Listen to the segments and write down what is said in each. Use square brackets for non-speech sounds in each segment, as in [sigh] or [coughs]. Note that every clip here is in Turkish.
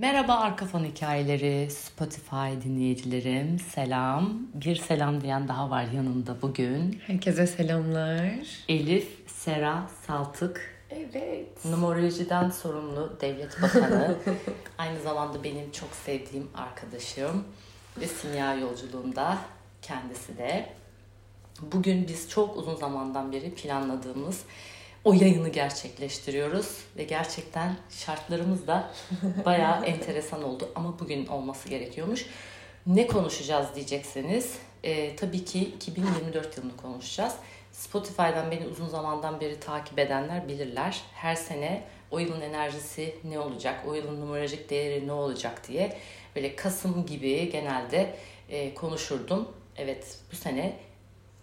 Merhaba Arka Fon Hikayeleri Spotify dinleyicilerim. Selam. Bir selam diyen daha var yanında bugün. Herkese selamlar. Elif Sera Saltık. Evet. Numerolojiden sorumlu devlet bakanı. [laughs] Aynı zamanda benim çok sevdiğim arkadaşım. Ve simya yolculuğunda kendisi de. Bugün biz çok uzun zamandan beri planladığımız o yayını gerçekleştiriyoruz ve gerçekten şartlarımız da [laughs] bayağı enteresan oldu ama bugün olması gerekiyormuş. Ne konuşacağız diyecekseniz e, tabii ki 2024 yılını konuşacağız. Spotify'dan beni uzun zamandan beri takip edenler bilirler. Her sene o yılın enerjisi ne olacak, o yılın numerolojik değeri ne olacak diye böyle Kasım gibi genelde e, konuşurdum. Evet bu sene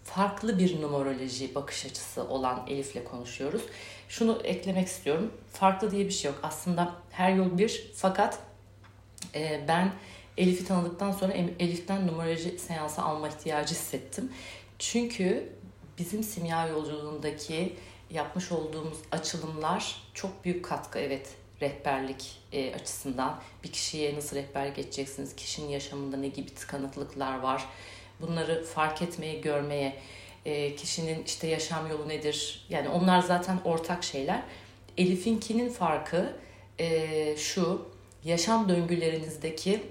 farklı bir numeroloji bakış açısı olan Elif'le konuşuyoruz. Şunu eklemek istiyorum. Farklı diye bir şey yok. Aslında her yol bir fakat e, ben Elif'i tanıdıktan sonra Elif'ten numeroloji seansı alma ihtiyacı hissettim. Çünkü bizim simya yolculuğundaki yapmış olduğumuz açılımlar çok büyük katkı evet rehberlik e, açısından bir kişiye nasıl rehberlik geçeceksiniz, kişinin yaşamında ne gibi tıkanıklıklar var, bunları fark etmeye, görmeye, e, kişinin işte yaşam yolu nedir? Yani onlar zaten ortak şeyler. Elif'inkinin farkı e, şu, yaşam döngülerinizdeki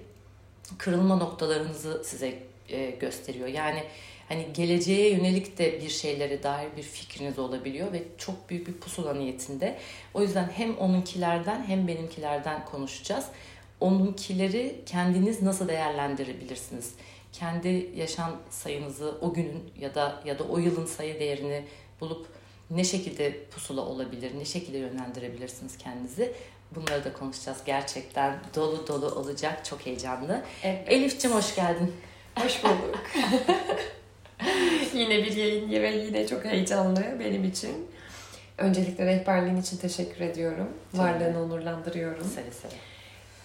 kırılma noktalarınızı size e, gösteriyor. Yani hani geleceğe yönelik de bir şeylere dair bir fikriniz olabiliyor ve çok büyük bir pusula niyetinde. O yüzden hem onunkilerden hem benimkilerden konuşacağız. Onunkileri kendiniz nasıl değerlendirebilirsiniz? Kendi yaşam sayınızı o günün ya da ya da o yılın sayı değerini bulup ne şekilde pusula olabilir, ne şekilde yönlendirebilirsiniz kendinizi. Bunları da konuşacağız. Gerçekten dolu dolu olacak. Çok heyecanlı. Evet. Elif'ciğim hoş geldin. Hoş bulduk. [laughs] yine bir yayın ve yine çok heyecanlı benim için. Öncelikle rehberliğin için teşekkür ediyorum. Varlığını onurlandırıyorum. Seve seve.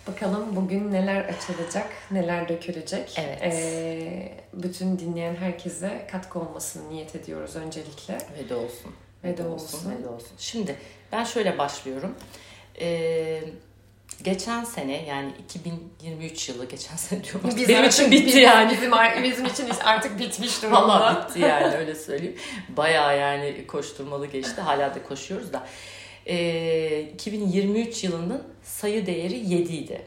Bakalım bugün neler açılacak, neler dökülecek. Evet. Ee, bütün dinleyen herkese katkı olmasını niyet ediyoruz öncelikle. Ve de olsun. Ve de olsun. Ve de olsun. Şimdi ben şöyle başlıyorum. Ee, geçen sene yani 2023 yılı geçen sene diyorum. Biz benim için bitti yani. Bizim, bizim için artık bitmiş [laughs] durumda. Valla bitti yani öyle söyleyeyim. Bayağı yani koşturmalı geçti. Hala da koşuyoruz da e, 2023 yılının sayı değeri 7 idi.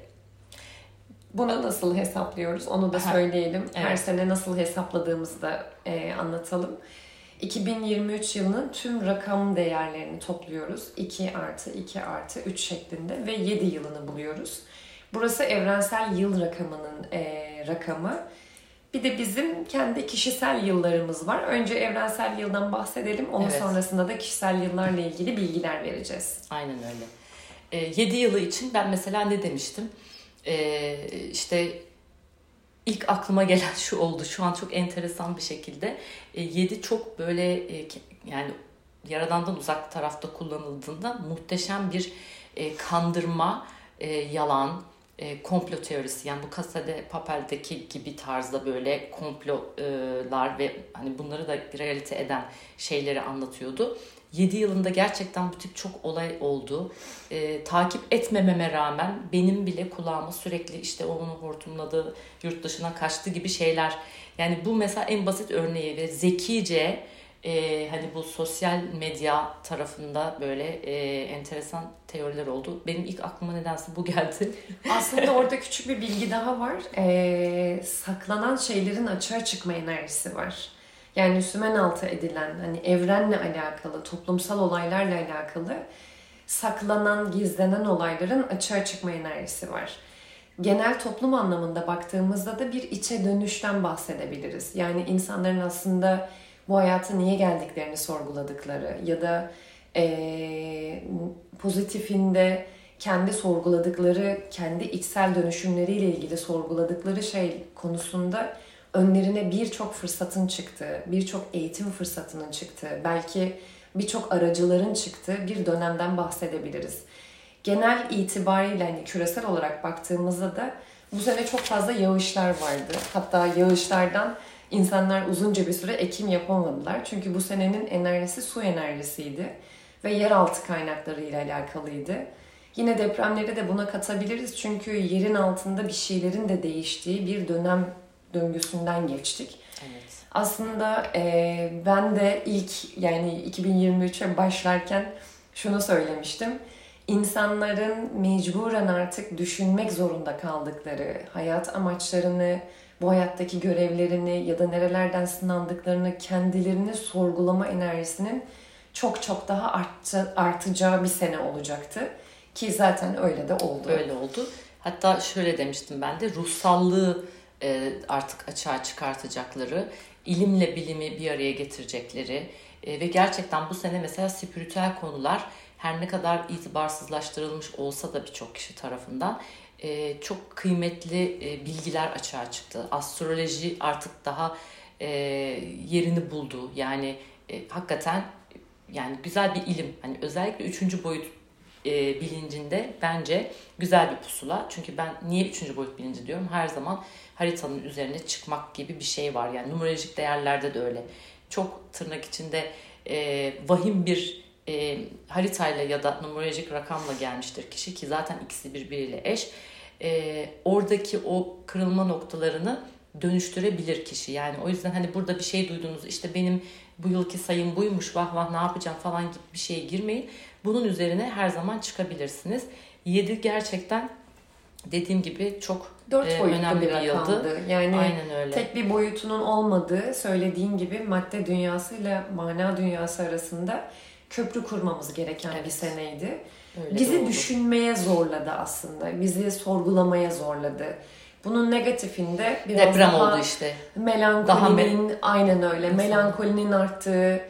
Bunu nasıl hesaplıyoruz onu da söyleyelim. Evet. Her sene nasıl hesapladığımızı da e, anlatalım. 2023 yılının tüm rakam değerlerini topluyoruz. 2 artı 2 artı 3 şeklinde ve 7 yılını buluyoruz. Burası evrensel yıl rakamının e, rakamı. Bir de bizim kendi kişisel yıllarımız var. Önce evrensel yıldan bahsedelim. Onun evet. sonrasında da kişisel yıllarla ilgili bilgiler vereceğiz. Aynen öyle. E, 7 yılı için ben mesela ne demiştim? E, işte ilk aklıma gelen şu oldu. Şu an çok enteresan bir şekilde. E, 7 çok böyle e, yani Yaradan'dan uzak tarafta kullanıldığında muhteşem bir e, kandırma, e, yalan, e, komplo teorisi yani bu Casa de Papel'deki gibi tarzda böyle komplolar ve hani bunları da realite eden şeyleri anlatıyordu. 7 yılında gerçekten bu tip çok olay oldu. E, takip etmememe rağmen benim bile kulağıma sürekli işte onu hortumladı, yurt dışına kaçtı gibi şeyler. Yani bu mesela en basit örneği ve zekice e, hani bu sosyal medya tarafında böyle e, enteresan teoriler oldu. Benim ilk aklıma nedense bu geldi. [laughs] Aslında orada küçük bir bilgi daha var. E, saklanan şeylerin açığa çıkma enerjisi var. Yani sümen altı edilen hani evrenle alakalı, toplumsal olaylarla alakalı saklanan, gizlenen olayların açığa çıkma enerjisi var. Genel toplum anlamında baktığımızda da bir içe dönüşten bahsedebiliriz. Yani insanların aslında bu hayata niye geldiklerini sorguladıkları ya da e, pozitifinde kendi sorguladıkları, kendi içsel dönüşümleriyle ilgili sorguladıkları şey konusunda önlerine birçok fırsatın çıktığı, birçok eğitim fırsatının çıktığı, belki birçok aracıların çıktığı bir dönemden bahsedebiliriz. Genel itibariyle hani küresel olarak baktığımızda da bu sene çok fazla yağışlar vardı. Hatta yağışlardan İnsanlar uzunca bir süre ekim yapamadılar. Çünkü bu senenin enerjisi su enerjisiydi ve yeraltı kaynakları ile alakalıydı. Yine depremleri de buna katabiliriz çünkü yerin altında bir şeylerin de değiştiği bir dönem döngüsünden geçtik. Evet. Aslında e, ben de ilk yani 2023'e başlarken şunu söylemiştim. İnsanların mecburen artık düşünmek zorunda kaldıkları hayat amaçlarını, bu hayattaki görevlerini ya da nerelerden sınandıklarını kendilerini sorgulama enerjisinin çok çok daha arttı, artacağı bir sene olacaktı. Ki zaten öyle de oldu. Öyle oldu. Hatta şöyle demiştim ben de ruhsallığı e, artık açığa çıkartacakları, ilimle bilimi bir araya getirecekleri e, ve gerçekten bu sene mesela spiritüel konular her ne kadar itibarsızlaştırılmış olsa da birçok kişi tarafından e, çok kıymetli bilgiler açığa çıktı. Astroloji artık daha yerini buldu. Yani hakikaten yani güzel bir ilim. Hani özellikle üçüncü boyut e, bilincinde bence güzel bir pusula. Çünkü ben niye üçüncü boyut bilinci diyorum? Her zaman haritanın üzerine çıkmak gibi bir şey var. Yani numerolojik değerlerde de öyle. Çok tırnak içinde e, vahim bir e, haritayla ya da numerolojik rakamla gelmiştir kişi ki zaten ikisi birbiriyle eş. E, oradaki o kırılma noktalarını dönüştürebilir kişi. Yani o yüzden hani burada bir şey duydunuz işte benim bu yılki sayım buymuş vah vah ne yapacağım falan gibi bir şeye girmeyin. Bunun üzerine her zaman çıkabilirsiniz. 7 gerçekten dediğim gibi çok Dört e, önemli bir, bir yıldı. Yani Aynen öyle. tek bir boyutunun olmadığı söylediğin gibi madde dünyasıyla mana dünyası arasında köprü kurmamız gereken evet. bir seneydi. Öyle Bizi düşünmeye zorladı aslında. Bizi sorgulamaya zorladı. Bunun negatifinde biraz Deprem daha oldu işte. Melankolinin daha aynen öyle. Mesela. Melankolinin arttığı.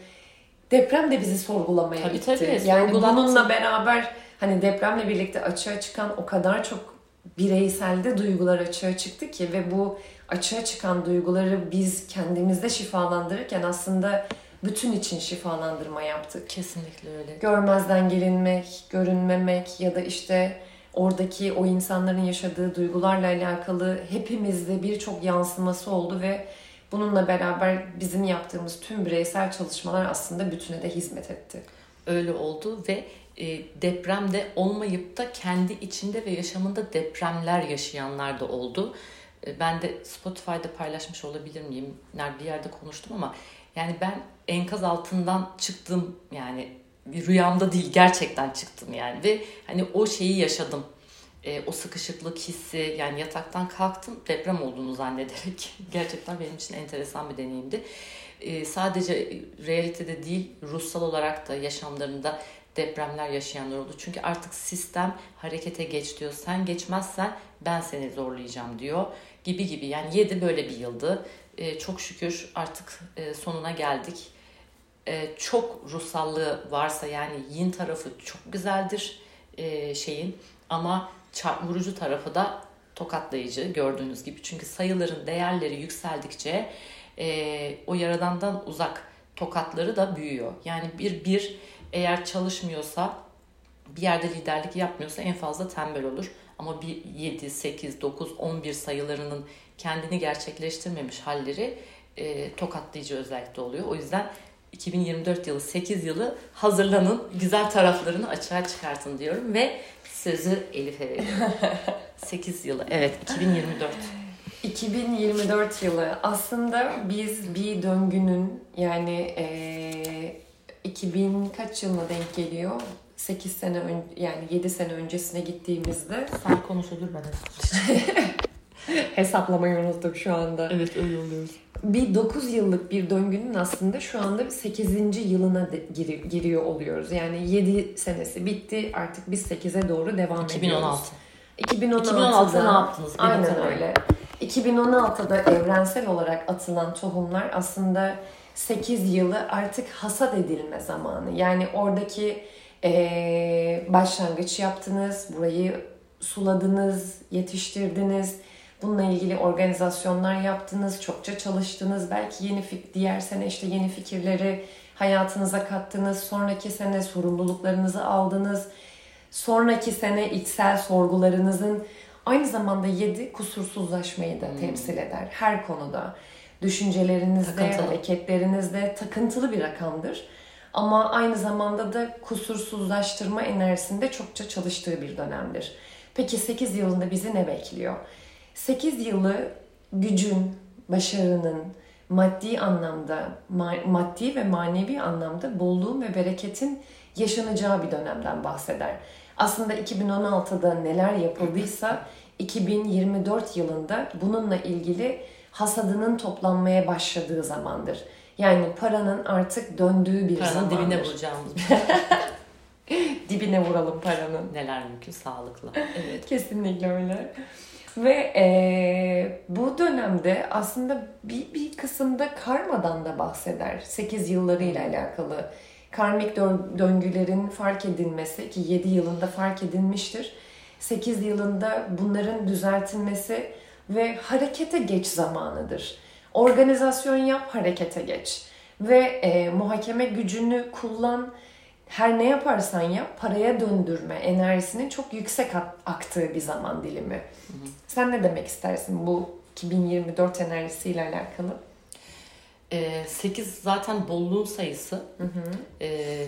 Deprem de bizi sorgulamaya tabii, gitti. Tabii, yani bununla beraber hani depremle birlikte açığa çıkan o kadar çok bireyselde duygular açığa çıktı ki ve bu açığa çıkan duyguları biz kendimizde şifalandırırken aslında bütün için şifalandırma yaptık. Kesinlikle öyle. Görmezden gelinmek, görünmemek ya da işte oradaki o insanların yaşadığı duygularla alakalı hepimizde birçok yansıması oldu ve bununla beraber bizim yaptığımız tüm bireysel çalışmalar aslında bütüne de hizmet etti. Öyle oldu ve e, depremde olmayıp da kendi içinde ve yaşamında depremler yaşayanlar da oldu. E, ben de Spotify'da paylaşmış olabilir miyim? Nerede bir yerde konuştum ama yani ben enkaz altından çıktım yani bir rüyamda değil gerçekten çıktım yani ve hani o şeyi yaşadım. E, o sıkışıklık hissi yani yataktan kalktım deprem olduğunu zannederek [laughs] gerçekten benim için enteresan bir deneyimdi. E, sadece realitede değil ruhsal olarak da yaşamlarında depremler yaşayanlar oldu. Çünkü artık sistem harekete geç diyor. Sen geçmezsen ben seni zorlayacağım diyor. Gibi gibi. Yani 7 böyle bir yıldı. E, çok şükür artık e, sonuna geldik. E, çok ruhsallığı varsa yani yin tarafı çok güzeldir e, şeyin. Ama çarp, vurucu tarafı da tokatlayıcı gördüğünüz gibi. Çünkü sayıların değerleri yükseldikçe e, o yaradandan uzak tokatları da büyüyor. Yani bir bir eğer çalışmıyorsa bir yerde liderlik yapmıyorsa en fazla tembel olur. Ama bir 7, 8, 9, 11 sayılarının kendini gerçekleştirmemiş halleri e, tokatlayıcı özellikle oluyor. O yüzden 2024 yılı 8 yılı hazırlanın, güzel taraflarını açığa çıkartın diyorum ve sözü Elif'e veriyorum. [laughs] 8 yılı, evet 2024. 2024 yılı aslında biz bir döngünün yani e, 2000 kaç yılına denk geliyor? 8 sene ön, yani 7 sene öncesine gittiğimizde [laughs] sen konuşulur ben [laughs] Hesaplamayı unuttuk şu anda. Evet öyle oluyoruz. Bir 9 yıllık bir döngünün aslında şu anda 8. yılına de, gir, giriyor oluyoruz. Yani 7 senesi bitti artık biz 8'e doğru devam 2016. ediyoruz. 2016. 2016'da ne yaptınız? Aynen öyle. 2016'da evrensel olarak atılan tohumlar aslında 8 yılı artık hasat edilme zamanı. Yani oradaki e, başlangıç yaptınız, burayı suladınız, yetiştirdiniz. Bununla ilgili organizasyonlar yaptınız, çokça çalıştınız. Belki yeni diğer sene işte yeni fikirleri hayatınıza kattınız. Sonraki sene sorumluluklarınızı aldınız. Sonraki sene içsel sorgularınızın aynı zamanda yedi kusursuzlaşmayı da hmm. temsil eder her konuda düşüncelerinizde, Takıntılı. hareketlerinizde takıntılı bir rakamdır. Ama aynı zamanda da kusursuzlaştırma enerjisinde çokça çalıştığı bir dönemdir. Peki 8 yılında bizi ne bekliyor? 8 yılı gücün, başarının, maddi anlamda, maddi ve manevi anlamda bolluğun ve bereketin yaşanacağı bir dönemden bahseder. Aslında 2016'da neler yapıldıysa 2024 yılında bununla ilgili hasadının toplanmaya başladığı zamandır. Yani paranın artık döndüğü bir paranın zamandır. dibine vuracağımız. [laughs] dibine vuralım paranın. Neler mümkün sağlıkla. Evet. Kesinlikle öyle. Ve e, bu dönemde aslında bir, bir kısımda karmadan da bahseder. 8 yıllarıyla alakalı. Karmik döngülerin fark edilmesi ki 7 yılında fark edilmiştir. 8 yılında bunların düzeltilmesi ve harekete geç zamanıdır. Organizasyon yap, harekete geç. Ve e, muhakeme gücünü kullan, her ne yaparsan yap paraya döndürme enerjisinin çok yüksek aktığı bir zaman dilimi. Hı hı. Sen ne demek istersin bu 2024 enerjisiyle alakalı? 8 ee, zaten bolluğun sayısı. Hı hı. Ee,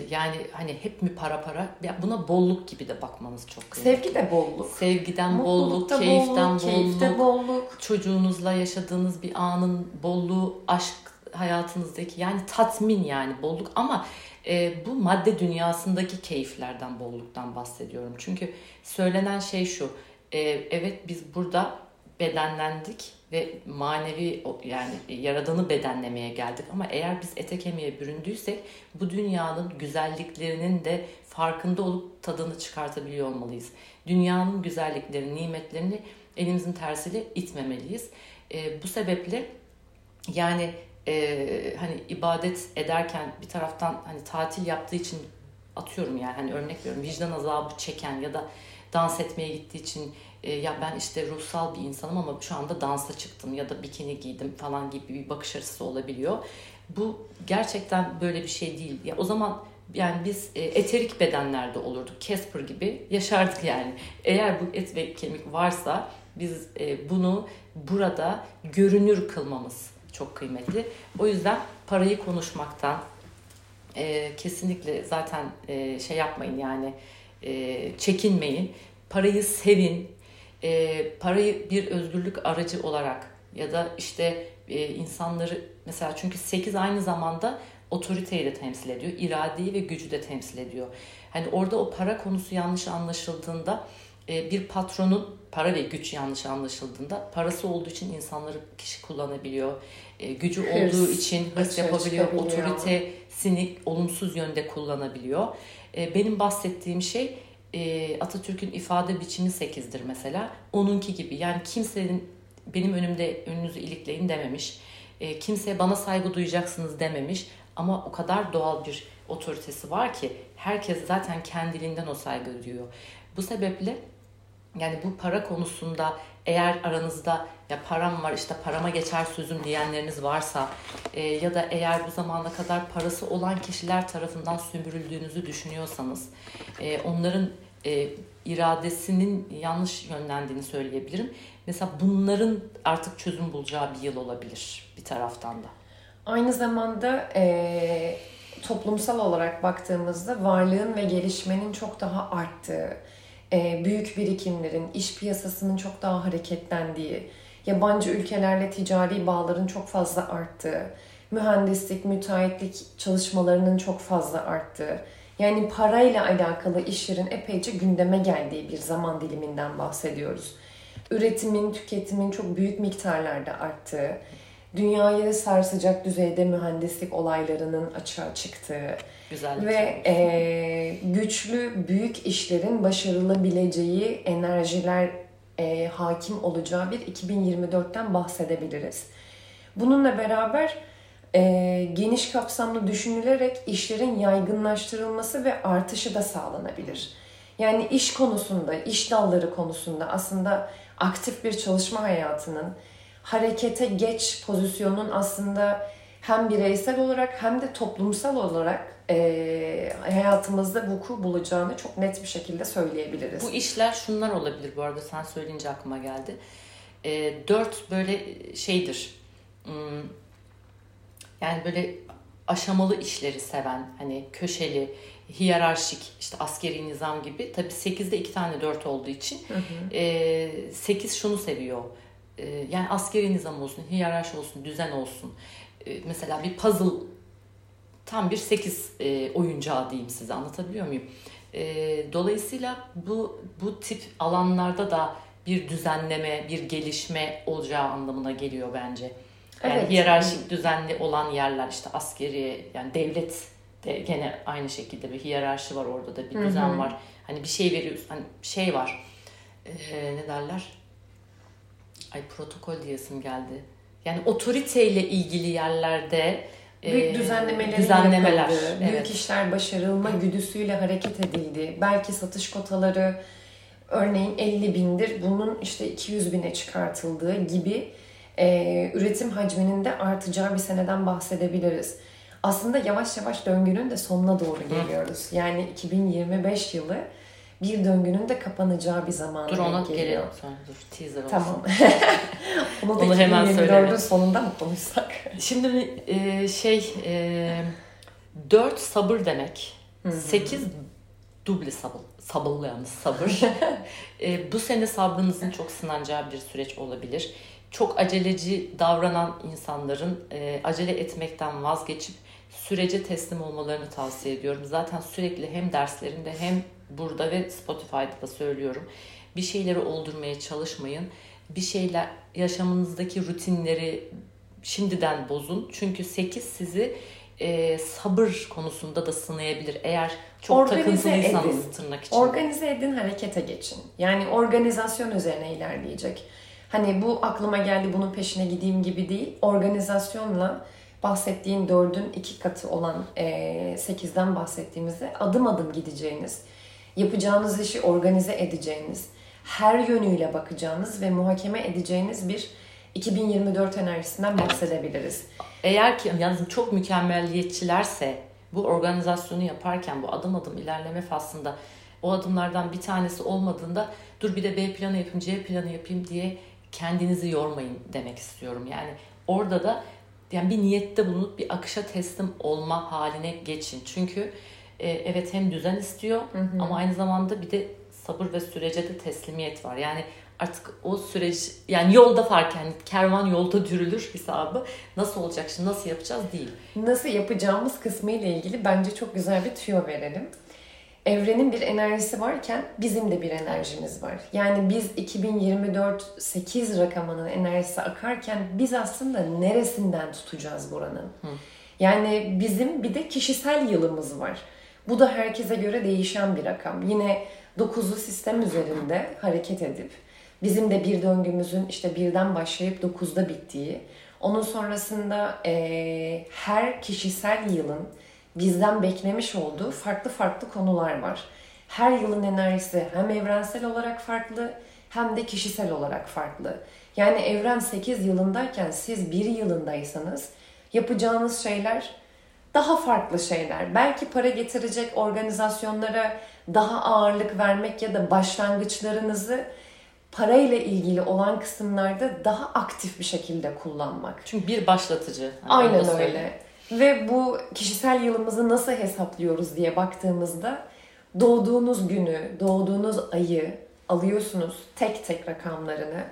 yani hani hep mi para para? Buna bolluk gibi de bakmanız çok kıymetli. Sevgi de bolluk. Sevgiden bolluk, keyiften bolluk, keyifte bolluk. Çocuğunuzla yaşadığınız bir anın bolluğu, aşk hayatınızdaki yani tatmin yani bolluk ama e, bu madde dünyasındaki keyiflerden bolluktan bahsediyorum. Çünkü söylenen şey şu. E, evet biz burada bedenlendik ve manevi yani yaradanı bedenlemeye geldik ama eğer biz ete kemiğe büründüysek bu dünyanın güzelliklerinin de farkında olup tadını çıkartabiliyor olmalıyız. Dünyanın güzelliklerini, nimetlerini elimizin tersiyle itmemeliyiz. E, bu sebeple yani e, hani ibadet ederken bir taraftan hani tatil yaptığı için atıyorum yani hani örnek veriyorum vicdan azabı çeken ya da dans etmeye gittiği için e, ya ben işte ruhsal bir insanım ama şu anda dansa çıktım ya da bikini giydim falan gibi bir bakış açısı olabiliyor. Bu gerçekten böyle bir şey değil. Ya o zaman yani biz e, eterik bedenlerde olurduk. Casper gibi yaşardık yani. Eğer bu et ve kemik varsa biz e, bunu burada görünür kılmamız çok kıymetli. O yüzden parayı konuşmaktan e, kesinlikle zaten e, şey yapmayın yani e, çekinmeyin. Parayı sevin. E, parayı bir özgürlük aracı olarak ya da işte e, insanları mesela çünkü 8 aynı zamanda otoriteyi de temsil ediyor. iradeyi ve gücü de temsil ediyor. Hani orada o para konusu yanlış anlaşıldığında e, bir patronun para ve güç yanlış anlaşıldığında parası olduğu için insanları kişi kullanabiliyor. E, gücü hırs, olduğu için hırs yapabiliyor. Otoritesini olumsuz yönde kullanabiliyor. E, benim bahsettiğim şey Atatürk'ün ifade biçimi 8'dir mesela. Onunki gibi. Yani kimsenin benim önümde önünüzü ilikleyin dememiş. Kimseye bana saygı duyacaksınız dememiş. Ama o kadar doğal bir otoritesi var ki herkes zaten kendiliğinden o saygı duyuyor. Bu sebeple yani bu para konusunda eğer aranızda ya param var işte parama geçer sözüm diyenleriniz varsa e, ya da eğer bu zamana kadar parası olan kişiler tarafından sömürüldüğünüzü düşünüyorsanız e, onların e, iradesinin yanlış yönlendiğini söyleyebilirim. Mesela bunların artık çözüm bulacağı bir yıl olabilir bir taraftan da. Aynı zamanda e, toplumsal olarak baktığımızda varlığın ve gelişmenin çok daha arttığı, e, büyük birikimlerin, iş piyasasının çok daha hareketlendiği, yabancı ülkelerle ticari bağların çok fazla arttığı, mühendislik, müteahhitlik çalışmalarının çok fazla arttığı, yani parayla alakalı işlerin epeyce gündeme geldiği bir zaman diliminden bahsediyoruz. Üretimin, tüketimin çok büyük miktarlarda arttığı, dünyayı sarsacak düzeyde mühendislik olaylarının açığa çıktığı Güzellik ve e, güçlü büyük işlerin başarılabileceği enerjiler e, hakim olacağı bir 2024'ten bahsedebiliriz. Bununla beraber e, geniş kapsamlı düşünülerek işlerin yaygınlaştırılması ve artışı da sağlanabilir. Yani iş konusunda, iş dalları konusunda aslında aktif bir çalışma hayatının harekete geç pozisyonun aslında hem bireysel olarak hem de toplumsal olarak e, hayatımızda vuku bulacağını çok net bir şekilde söyleyebiliriz. Bu işler şunlar olabilir bu arada sen söyleyince aklıma geldi. E, dört böyle şeydir. Hmm, yani böyle aşamalı işleri seven, hani köşeli, hiyerarşik, işte askeri nizam gibi. Tabii 8'de 2 tane 4 olduğu için Hı hı. e, 8 şunu seviyor. E, yani askeri nizam olsun, hiyerarşi olsun, düzen olsun. E, mesela bir puzzle tam bir 8 e, oyuncağı diyeyim size anlatabiliyor muyum? E, dolayısıyla bu bu tip alanlarda da bir düzenleme, bir gelişme olacağı anlamına geliyor bence. Yani Evet. hiyerarşik düzenli olan yerler işte askeri yani devlet de gene aynı şekilde bir hiyerarşi var orada da bir düzen var. Hani bir şey veriyorsun hani şey var. Ee, ne derler? Ay protokol diyesim geldi. Yani otoriteyle ilgili yerlerde Büyük e, düzenlemelerin düzenlemeler. yapıldığı, büyük Evet. işler başarılma güdüsüyle hareket edildi. Belki satış kotaları örneğin 50 bindir, bunun işte 200 bine çıkartıldığı gibi e, üretim hacminin de artacağı bir seneden bahsedebiliriz. Aslında yavaş yavaş döngünün de sonuna doğru geliyoruz. Yani 2025 yılı bir döngünün de kapanacağı bir zamana Dur ona geliyor. gelelim sonra. Dur teaser olsun. Tamam. [laughs] Onu da Onu hemen 2024'ün söyleme. sonunda mı konuşsak? Şimdi e, şey e, 4 sabır demek. Hı hı. 8 duble sabır. Sabırlı yalnız sabır. [laughs] e, bu sene sabrınızın çok sınanacağı bir süreç olabilir. Çok aceleci davranan insanların e, acele etmekten vazgeçip sürece teslim olmalarını tavsiye ediyorum. Zaten sürekli hem derslerimde hem burada ve Spotify'da da söylüyorum. Bir şeyleri oldurmaya çalışmayın. Bir şeyler yaşamınızdaki rutinleri şimdiden bozun. Çünkü 8 sizi e, sabır konusunda da sınayabilir. Eğer çok Organize takıntılıysanız edin. tırnak için. Organize edin, harekete geçin. Yani organizasyon üzerine ilerleyecek. Hani bu aklıma geldi bunun peşine gideyim gibi değil. Organizasyonla bahsettiğin dördün iki katı olan e, sekizden bahsettiğimizde adım adım gideceğiniz, yapacağınız işi organize edeceğiniz, her yönüyle bakacağınız ve muhakeme edeceğiniz bir 2024 enerjisinden bahsedebiliriz. Eğer ki yalnız çok mükemmelliyetçilerse bu organizasyonu yaparken bu adım adım ilerleme faslında o adımlardan bir tanesi olmadığında dur bir de B planı yapayım, C planı yapayım diye kendinizi yormayın demek istiyorum. Yani orada da yani bir niyette bulunup bir akışa teslim olma haline geçin. Çünkü e, evet hem düzen istiyor ama aynı zamanda bir de sabır ve sürece de teslimiyet var. Yani artık o süreç yani yolda fark yani kervan yolda dürülür hesabı nasıl olacak şimdi nasıl yapacağız değil. Nasıl yapacağımız kısmı ile ilgili bence çok güzel bir tüyo verelim. Evrenin bir enerjisi varken bizim de bir enerjimiz var. Yani biz 2024 8 rakamının enerjisi akarken biz aslında neresinden tutacağız buranın? Hı. Yani bizim bir de kişisel yılımız var. Bu da herkese göre değişen bir rakam. Yine 9'lu sistem üzerinde hareket edip bizim de bir döngümüzün işte birden başlayıp 9'da bittiği, onun sonrasında eee, her kişisel yılın bizden beklemiş olduğu farklı farklı konular var. Her yılın enerjisi hem evrensel olarak farklı hem de kişisel olarak farklı. Yani evren 8 yılındayken siz 1 yılındaysanız yapacağınız şeyler daha farklı şeyler. Belki para getirecek organizasyonlara daha ağırlık vermek ya da başlangıçlarınızı parayla ilgili olan kısımlarda daha aktif bir şekilde kullanmak. Çünkü bir başlatıcı. Hani Aynen öyle. Ve bu kişisel yılımızı nasıl hesaplıyoruz diye baktığımızda doğduğunuz günü, doğduğunuz ayı alıyorsunuz tek tek rakamlarını.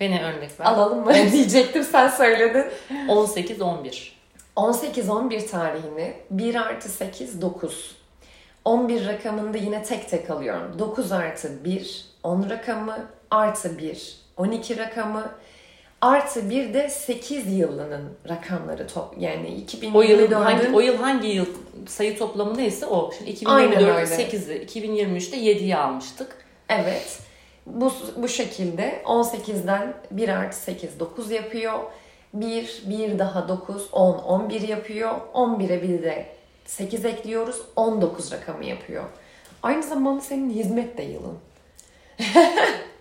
Beni örnek ver. Alalım mı [laughs] diyecektim sen söyledin. 18 11. 18-11 tarihini 1 artı 8 9. 11 rakamını da yine tek tek alıyorum. 9 artı 1 10 rakamı artı 1 12 rakamı artı 1 de 8 yılının rakamları top yani O yıl 2024'ün hangi o yıl hangi yıl sayı toplamı neyse o. Şimdi Aynen 2024 öyle. 8'i, 2023'te 7'yi almıştık. Evet. Bu, bu şekilde 18'den 1 artı 8 9 yapıyor. 1, 1 daha 9, 10, 11 yapıyor. 11'e bir de 8 ekliyoruz. 19 rakamı yapıyor. Aynı zamanda senin hizmet de yılın. [laughs]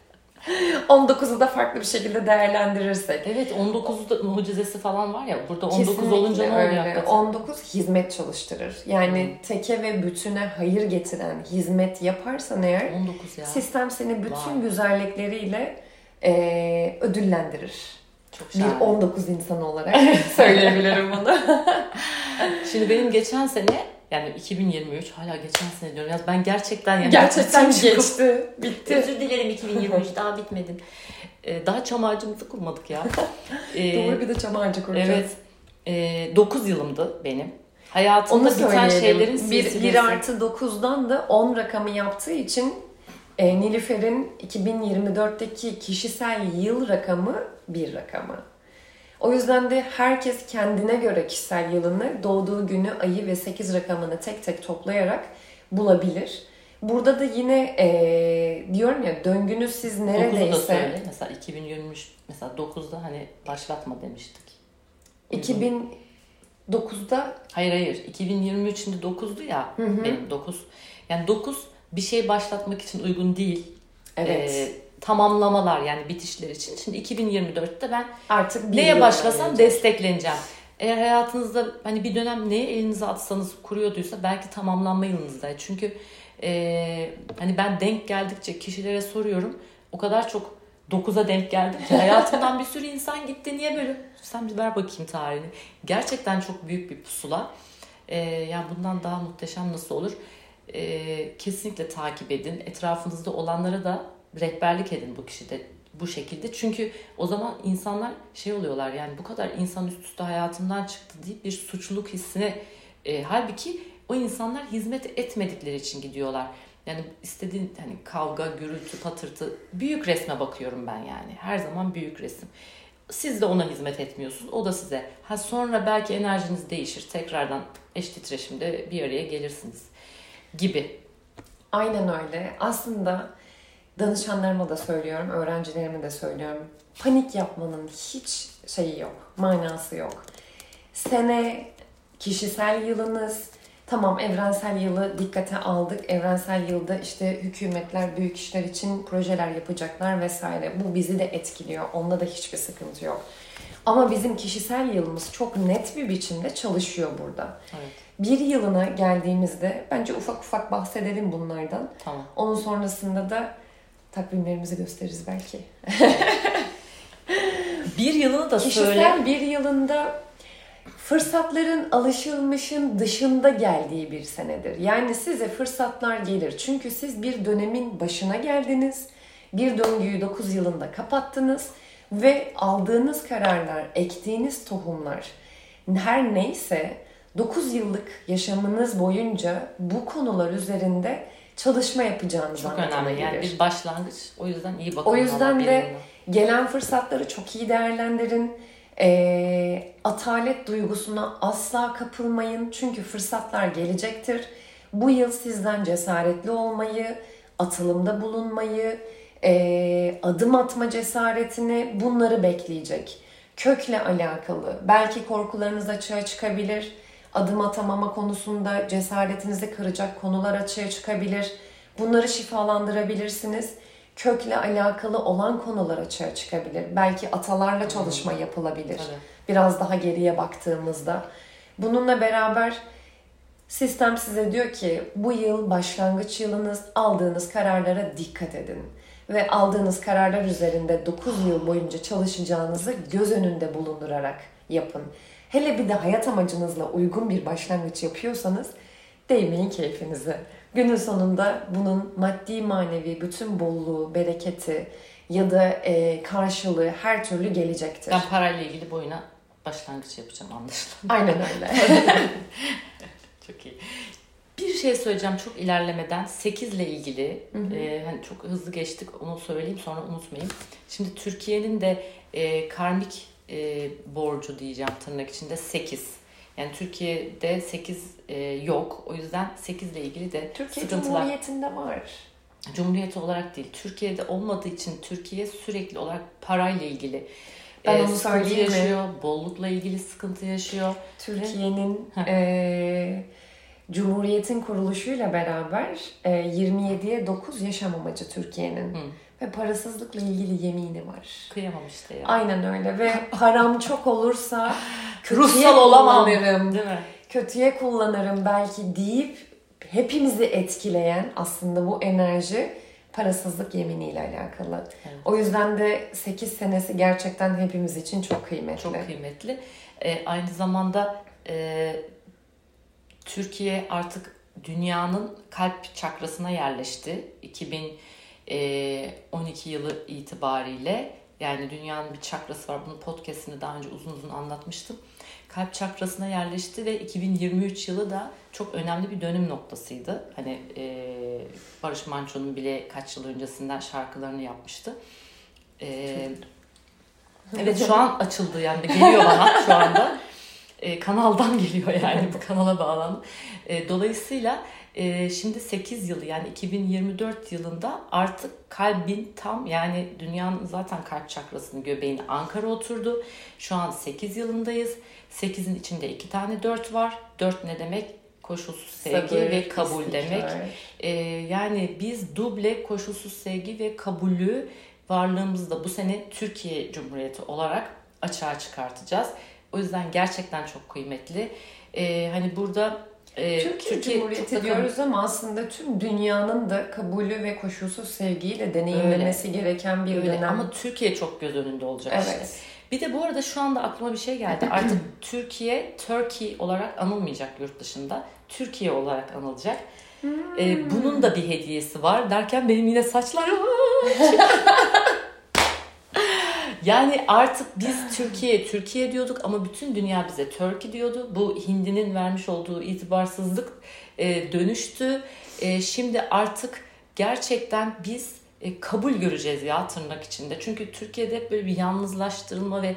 [laughs] 19'u da farklı bir şekilde değerlendirirsek. Evet 19'da mucizesi falan var ya. Burada 19 Kesinlikle olunca ne öyle. oluyor hakikaten? 19 hizmet çalıştırır. Yani teke ve bütüne hayır getiren hizmet yaparsan eğer 19 ya. Sistem seni bütün Vay. güzellikleriyle eee, ödüllendirir. Çok Bir şahane. 19 insan olarak [laughs] söyleyebilirim [laughs] bunu. Şimdi benim geçen sene yani 2023 hala geçen sene diyorum. Ya ben gerçekten yani Gerçekten geçti. [laughs] Bitti. Özür dilerim 2023 [laughs] daha bitmedi. Ee, daha çam ağacımızı kurmadık ya. [laughs] Ee, Doğru bir de çam ağacı kuracağız. Evet. Ee, 9 yılımdı benim. Hayatımda Onu biten şeylerin bir, silsilesi. 1 artı 9'dan da 10 rakamı yaptığı için e, Nilüfer'in 2024'teki kişisel yıl rakamı bir rakamı. O yüzden de herkes kendine göre kişisel yılını doğduğu günü, ayı ve 8 rakamını tek tek toplayarak bulabilir. Burada da yine e, diyorum ya döngünüz siz 9'u da neredeyse söyle. Mesela 2023 mesela 9'da hani başlatma demiştik. Uygun. 2009'da Hayır hayır. 2023 şimdi 9'du ya Hı hı. benim 9. Yani 9 bir şey başlatmak için uygun değil. evet Ee, tamamlamalar yani bitişler için. Şimdi 2024'te ben artık neye başlasam destekleneceğim. Eğer hayatınızda hani bir dönem neye elinize atsanız kuruyorduysa belki tamamlanma yılınızda. Çünkü e, hani ben denk geldikçe kişilere soruyorum. O kadar çok 9'a denk geldim ki hayatımdan bir sürü insan gitti. Niye böyle? Sen bir ver bakayım tarihini. Gerçekten çok büyük bir pusula. E, yani bundan daha muhteşem nasıl olur? E, kesinlikle takip edin. Etrafınızda olanlara da rehberlik edin bu kişide bu şekilde. Çünkü o zaman insanlar şey oluyorlar yani bu kadar insan üst üste hayatımdan çıktı deyip bir suçluluk hissine e, halbuki o insanlar hizmet etmedikleri için gidiyorlar. Yani istediğin hani kavga, gürültü, patırtı büyük resme bakıyorum ben yani. Her zaman büyük resim. Siz de ona hizmet etmiyorsunuz. O da size. Ha sonra belki enerjiniz değişir. Tekrardan eş titreşimde bir araya gelirsiniz gibi. Aynen öyle. Aslında danışanlarıma da söylüyorum, öğrencilerime de söylüyorum. Panik yapmanın hiç şeyi yok, manası yok. Sene, kişisel yılınız, tamam evrensel yılı dikkate aldık. Evrensel yılda işte hükümetler büyük işler için projeler yapacaklar vesaire. Bu bizi de etkiliyor. Onda da hiçbir sıkıntı yok. Ama bizim kişisel yılımız çok net bir biçimde çalışıyor burada. Evet. Bir yılına geldiğimizde bence ufak ufak bahsedelim bunlardan. Tamam. Onun sonrasında da takvimlerimizi gösteririz belki. [laughs] Bir yılını da Kişisel söyle. bir yılında fırsatların alışılmışın dışında geldiği bir senedir. Yani size fırsatlar gelir. Çünkü siz bir dönemin başına geldiniz. Bir döngüyü 9 yılında kapattınız ve aldığınız kararlar, ektiğiniz tohumlar her neyse 9 yıllık yaşamınız boyunca bu konular üzerinde çalışma yapacağınız Çok önemli. Yani bir başlangıç. O yüzden iyi bakın. O yüzden de gelen fırsatları çok iyi değerlendirin. Ee, atalet duygusuna asla kapılmayın. Çünkü fırsatlar gelecektir. Bu yıl sizden cesaretli olmayı, atılımda bulunmayı, ee, adım atma cesaretini bunları bekleyecek. Kökle alakalı. Belki korkularınız açığa çıkabilir. Adım atamama konusunda cesaretinizi kıracak konular açığa çıkabilir. Bunları şifalandırabilirsiniz kökle alakalı olan konular açığa çıkabilir. Belki atalarla çalışma yapılabilir. Tabii. Biraz daha geriye baktığımızda. Bununla beraber sistem size diyor ki bu yıl başlangıç yılınız aldığınız kararlara dikkat edin. Ve aldığınız kararlar üzerinde 9 yıl boyunca çalışacağınızı göz önünde bulundurarak yapın. Hele bir de hayat amacınızla uygun bir başlangıç yapıyorsanız değmeyin keyfinize. Günün sonunda bunun maddi manevi bütün bolluğu, bereketi ya da e, karşılığı her türlü gelecektir. Ben parayla ilgili bu oyuna başlangıç yapacağım anlaşılan. Aynen öyle. [laughs] Çok iyi. Bir şey söyleyeceğim çok ilerlemeden 8 ile ilgili Hı hı. e, hani çok hızlı geçtik onu söyleyeyim sonra unutmayayım. Şimdi Türkiye'nin de e, karmik e, borcu diyeceğim tırnak içinde 8. Yani Türkiye'de 8 e, yok. O yüzden 8 ile ilgili de Türkiye sıkıntılar. Cumhuriyeti'nde var. Cumhuriyeti olarak değil. Türkiye'de olmadığı için Türkiye sürekli olarak parayla ilgili Ben e, sıkıntı söyleyeyim mi? yaşıyor. Bollukla ilgili sıkıntı yaşıyor. Türkiye'nin e, Cumhuriyet'in kuruluşuyla beraber e, 27'ye 9 yaşam amacı Türkiye'nin. Hı. Ve parasızlıkla ilgili yemini var. Kıyamam işte ya. Aynen öyle ve param çok olursa [laughs] Ruhsal olamam. kullanırım. Değil mi? kötüye kullanırım belki deyip hepimizi etkileyen aslında bu enerji parasızlık yeminiyle alakalı. Evet. O yüzden de 8 senesi gerçekten hepimiz için çok kıymetli. Çok kıymetli. E, aynı zamanda e, Türkiye artık dünyanın kalp çakrasına yerleşti. 2012 yılı itibariyle yani dünyanın bir çakrası var. Bunun podcastini daha önce uzun uzun anlatmıştım. Kalp çakrasına yerleşti ve 2023 yılı da çok önemli bir dönüm noktasıydı. Hani e, Barış Manço'nun bile kaç yıl öncesinden şarkılarını yapmıştı. E, evet şu an açıldı yani geliyor bana şu anda. E, kanaldan geliyor yani bu kanala bağlandı. E, dolayısıyla e, şimdi 8 yılı yani 2024 yılında artık kalbin tam yani dünyanın zaten kalp çakrasının göbeğine Ankara oturdu. Şu an 8 yılındayız. 8'in içinde iki tane 4 var. 4 ne demek? Koşulsuz sevgi Sabır, ve kabul istikrar. demek. E, yani biz duble koşulsuz sevgi ve kabulü varlığımızda bu sene Türkiye Cumhuriyeti olarak açığa çıkartacağız. O yüzden gerçekten çok kıymetli. Ee, hani burada e, Türkiye, Türkiye Cumhuriyeti diyoruz ama aslında tüm dünyanın da kabulü ve koşulsuz sevgiyle deneyimlemesi Öyle. gereken bir Öyle. dönem. Ama Türkiye çok göz önünde olacak evet. işte. Bir de bu arada şu anda aklıma bir şey geldi. Artık [clears throat] Türkiye, Turkey olarak anılmayacak yurt dışında. Türkiye olarak anılacak. Hmm. Ee, bunun da bir hediyesi var derken benim yine saçlarım [laughs] Yani artık biz Türkiye, Türkiye diyorduk ama bütün dünya bize Turkey diyordu. Bu Hindi'nin vermiş olduğu itibarsızlık e, dönüştü. E, şimdi artık gerçekten biz e, kabul göreceğiz ya tırnak içinde. Çünkü Türkiye'de hep böyle bir yalnızlaştırılma ve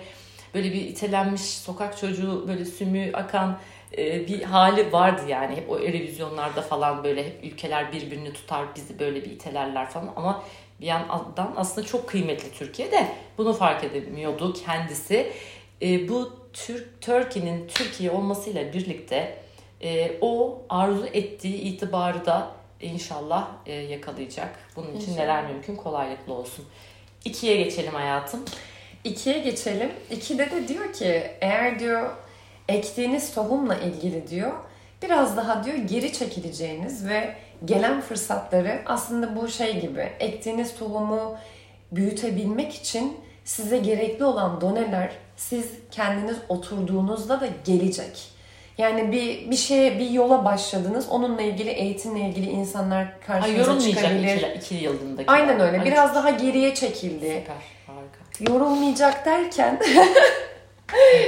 böyle bir itelenmiş sokak çocuğu böyle sümü akan e, bir hali vardı yani. Hep o revizyonlarda falan böyle hep ülkeler birbirini tutar bizi böyle bir itelerler falan ama bir yandan aslında çok kıymetli Türkiye'de bunu fark edemiyordu kendisi. E, bu Türk Türkiye'nin Türkiye olmasıyla birlikte e, o arzu ettiği itibarı da inşallah e, yakalayacak. Bunun için inşallah. neler mümkün kolaylıkla olsun. İkiye geçelim hayatım. İkiye geçelim. İkide de diyor ki eğer diyor ektiğiniz tohumla ilgili diyor biraz daha diyor geri çekileceğiniz ve gelen fırsatları aslında bu şey gibi ektiğiniz tohumu büyütebilmek için size gerekli olan doneler siz kendiniz oturduğunuzda da gelecek. Yani bir bir şeye bir yola başladınız. Onunla ilgili eğitimle ilgili insanlar karşınıza çıkabilir. Iki, iki yılındaki. Aynen öyle. Biraz daha geriye çekildi. Süper. Harika. Yorulmayacak derken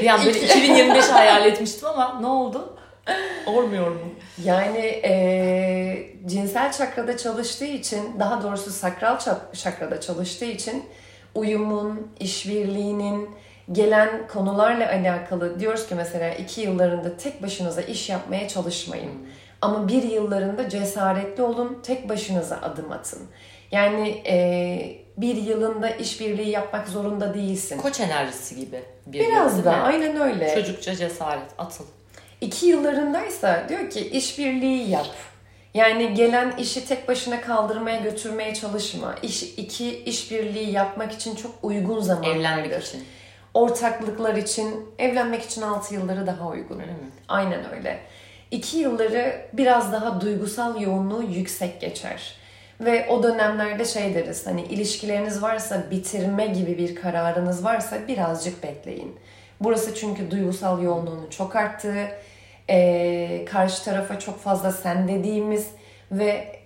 yani böyle 2025 [laughs] hayal etmiştim ama ne oldu? Olmuyor mu? Yani e, cinsel çakrada çalıştığı için, daha doğrusu sakral çakrada çalıştığı için uyumun, işbirliğinin, gelen konularla alakalı diyoruz ki mesela iki yıllarında tek başınıza iş yapmaya çalışmayın. Ama bir yıllarında cesaretli olun, tek başınıza adım atın. Yani e, bir yılında işbirliği yapmak zorunda değilsin. Koç enerjisi gibi. Bir Biraz da aynen öyle. Çocukça cesaret, atıl. İki yıllarındaysa diyor ki işbirliği yap. Yani gelen işi tek başına kaldırmaya götürmeye çalışma. İş, iki işbirliği yapmak için çok uygun zamanlardır. Evlenmek için. Ortaklıklar için, evlenmek için altı yılları daha uygun. Öyle mi? Aynen öyle. İki yılları biraz daha duygusal yoğunluğu yüksek geçer. Ve o dönemlerde şey deriz hani ilişkileriniz varsa bitirme gibi bir kararınız varsa birazcık bekleyin. Burası çünkü duygusal yoğunluğunu çok arttığı, e, karşı tarafa çok fazla sen dediğimiz ve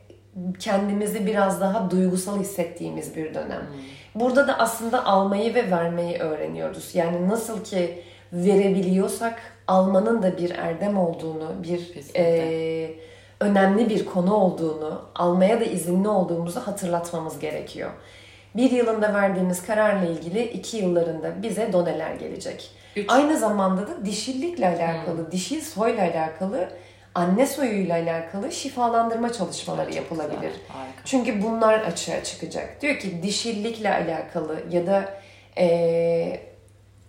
kendimizi biraz daha duygusal hissettiğimiz bir dönem. Hmm. Burada da aslında almayı ve vermeyi öğreniyoruz. Yani nasıl ki verebiliyorsak almanın da bir erdem olduğunu, bir e, önemli bir konu olduğunu, almaya da izinli olduğumuzu hatırlatmamız gerekiyor. Bir yılında verdiğimiz kararla ilgili iki yıllarında bize doneler gelecek. Üç. Aynı zamanda da dişillikle alakalı, hmm. dişil soyla alakalı, anne soyuyla alakalı şifalandırma çalışmaları Çok yapılabilir. Çünkü bunlar açığa çıkacak. Diyor ki dişillikle alakalı ya da e,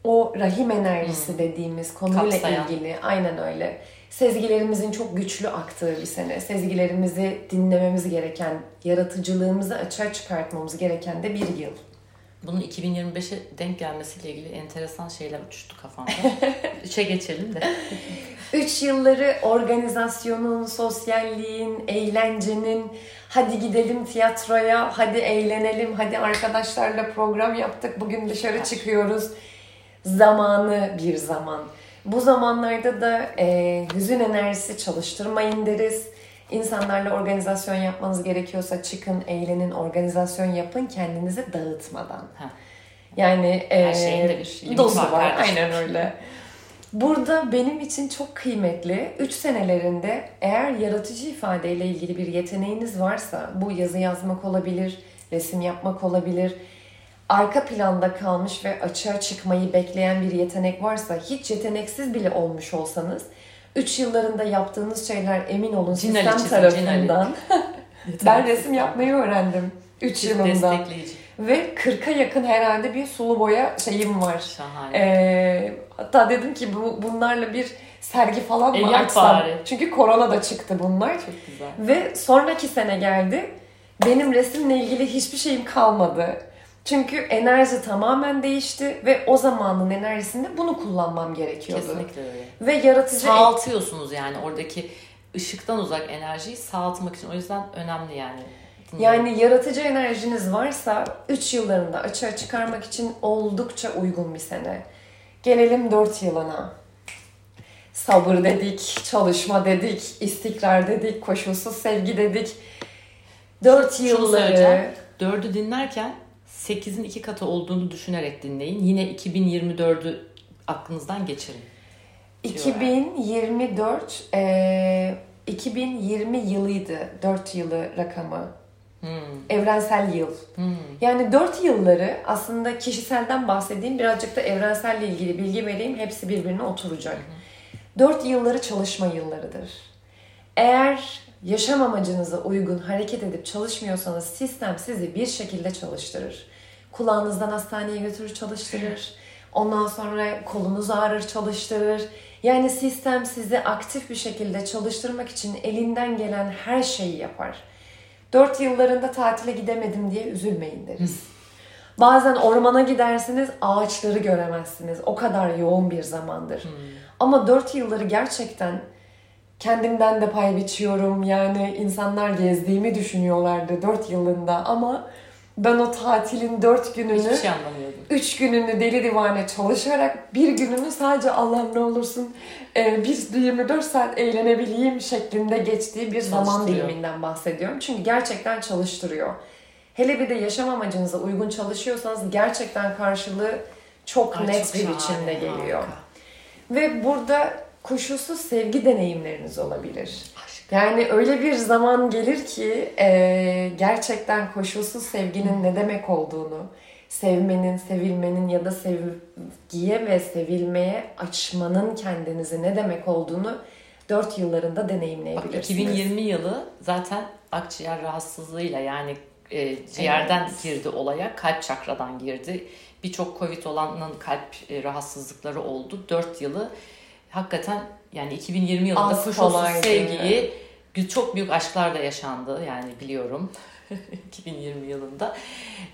o rahim enerjisi hmm. dediğimiz konuyla Kapsayan. ilgili aynen öyle. Sezgilerimizin çok güçlü aktığı bir sene. Sezgilerimizi dinlememiz gereken, yaratıcılığımızı açığa çıkartmamız gereken de bir yıl bunun 2025'e denk gelmesiyle ilgili enteresan şeyler uçuştu kafamda. [laughs] Üçe geçelim de. Üç yılları organizasyonun, sosyalliğin, eğlencenin, hadi gidelim tiyatroya, hadi eğlenelim, hadi arkadaşlarla program yaptık, bugün dışarı çıkıyoruz zamanı bir zaman. Bu zamanlarda da e, hüzün enerjisi çalıştırmayın deriz. İnsanlarla organizasyon yapmanız gerekiyorsa çıkın, eğlenin, organizasyon yapın kendinizi dağıtmadan. Ha. Yani Her e, şeyin de bir limiti dozu var var. Aynen öyle. Burada benim için çok kıymetli 3 senelerinde eğer yaratıcı ifadeyle ilgili bir yeteneğiniz varsa bu yazı yazmak olabilir, resim yapmak olabilir. Arka planda kalmış ve açığa çıkmayı bekleyen bir yetenek varsa hiç yeteneksiz bile olmuş olsanız 3 yıllarında yaptığınız şeyler emin olun Cinali sistem çizin, tarafından. [laughs] ben resim yapmayı öğrendim 3 Çok yılımda. destekleyici. Ve 40'a yakın herhalde bir sulu boya şeyim var. Şahane. Ee, hatta dedim ki bu bunlarla bir sergi falan E, mı yap açsam? bari. Çünkü korona da çıktı bunlar. Çok güzel. Ve sonraki sene geldi. Benim resimle ilgili hiçbir şeyim kalmadı. Çünkü enerji tamamen değişti ve o zamanın enerjisinde bunu kullanmam gerekiyordu. Kesinlikle öyle. Ve yaratıcı Sağaltıyorsunuz yani oradaki ışıktan uzak enerjiyi sağaltmak için. O yüzden önemli yani. Dinliyorum. Yani yaratıcı enerjiniz varsa 3 yıllarında açığa çıkarmak için oldukça uygun bir sene. Gelelim 4 yılına. Sabır dedik, çalışma dedik, istikrar dedik, koşulsuz sevgi dedik. 4 Şunu yılları. Dördü dinlerken 8'in iki katı olduğunu düşünerek dinleyin. Yine 2024'ü aklınızdan geçirin. 2024 eee 2020 yılıydı 4 yılı rakamı. Hmm. Evrensel yıl. Hmm. Yani 4 yılları aslında kişiselden bahsedeyim birazcık da evrenselle ilgili bilgi vereyim hepsi birbirine oturacak. 4 yılları çalışma yıllarıdır. Eğer yaşam amacınıza uygun hareket edip çalışmıyorsanız sistem sizi bir şekilde çalıştırır. Kulağınızdan hastaneye götürür çalıştırır. Ondan sonra kolunuz ağrır çalıştırır. Yani sistem sizi aktif bir şekilde çalıştırmak için elinden gelen her şeyi yapar. 4 yıllarında tatile gidemedim diye üzülmeyin deriz. Bazen ormana gidersiniz ağaçları göremezsiniz. O kadar yoğun bir zamandır. Ama 4 yılları gerçekten kendimden de pay biçiyorum. Yani insanlar gezdiğimi düşünüyorlardı 4 yılında ama ben o tatilin 4 gününü Hiçbir şey anlamıyordum. Üç gününü deli divane çalışarak bir gününü sadece Allah'ım ne olursun e, bir 24 saat eğlenebileyim şeklinde geçtiği bir zaman diliminden bahsediyorum. Çünkü gerçekten çalıştırıyor. Hele bir de yaşam amacınıza uygun çalışıyorsanız gerçekten karşılığı çok Ay, net çok bir biçimde geliyor. harika. Ve burada koşulsuz sevgi deneyimleriniz olabilir. Yani öyle bir zaman gelir ki e, gerçekten koşulsuz sevginin ne demek olduğunu, sevmenin, sevilmenin ya da sevgiye ve sevilmeye açmanın kendinizi ne demek olduğunu 4 yıllarında Bak deneyimleyebilirsiniz. 2020 yılı zaten akciğer rahatsızlığıyla yani e, ciğerden Evet. girdi olaya, kalp çakradan girdi. Birçok Covid olanın kalp e, rahatsızlıkları oldu. 4 yılı hakikaten yani 2020 yılında Az koşulsuz kolaydı. sevgiyi çok büyük aşklar da yaşandı yani biliyorum [laughs] 2020 yılında.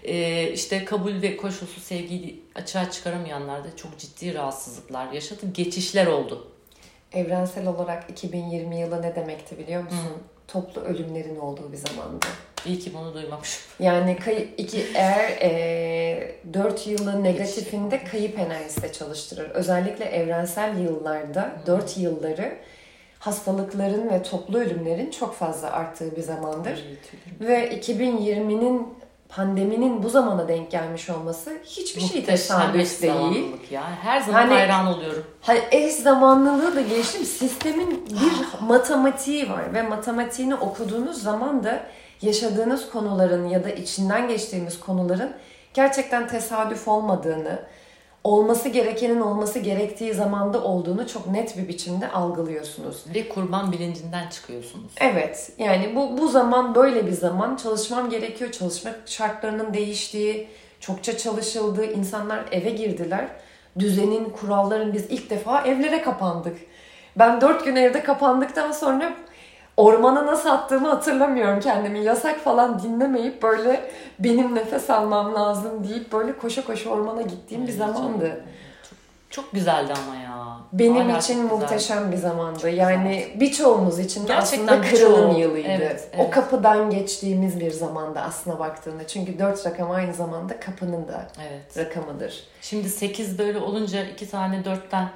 E, işte kabul ve koşulsuz sevgiyi açığa çıkaramayanlar da çok ciddi rahatsızlıklar yaşadı. Geçişler oldu. Evrensel olarak 2020 yılı ne demekti biliyor musun? Toplu ölümlerin olduğu bir zamandı. İyi ki bunu duymamışım. Yani kay- iki eğer e, 4 yılın negatifinde kayıp enerjisi de çalıştırır. Özellikle evrensel yıllarda 4 yılları hastalıkların ve toplu ölümlerin çok fazla arttığı bir zamandır. Ve 2020'nin pandeminin bu zamana denk gelmiş olması hiçbir şey tesadüf değil. ya. Her zaman Hani- hayran oluyorum. Hani eş zamanlılığı da geçtim. Sistemin bir matematiği var ve matematiğini okuduğunuz zaman da yaşadığınız konuların ya da içinden geçtiğimiz konuların gerçekten tesadüf olmadığını, olması gerekenin olması gerektiği zamanda olduğunu çok net bir biçimde algılıyorsunuz. Ve kurban bilincinden çıkıyorsunuz. Evet, yani bu bu zaman böyle bir zaman çalışmam gerekiyor. Çalışma şartlarının değiştiği, çokça çalışıldığı, insanlar eve girdiler. Düzenin, kuralların biz ilk defa evlere kapandık. Ben dört gün evde kapandıktan sonra ormana nasıl attığımı hatırlamıyorum kendimi. Yasak falan dinlemeyip böyle benim nefes almam lazım deyip böyle koşa koşa ormana gittiğim bir zamandı. Çok, çok güzeldi ama ya. Benim Hala için çok güzel. muhteşem bir zamandı. Yani birçoğumuz için de Gerçekten aslında birçoğu. yılıydı. Evet, O evet. kapıdan geçtiğimiz bir zamanda aslına baktığında. Çünkü dört rakam aynı zamanda kapının da Evet. rakamıdır. Şimdi 8 böyle olunca iki tane dörtten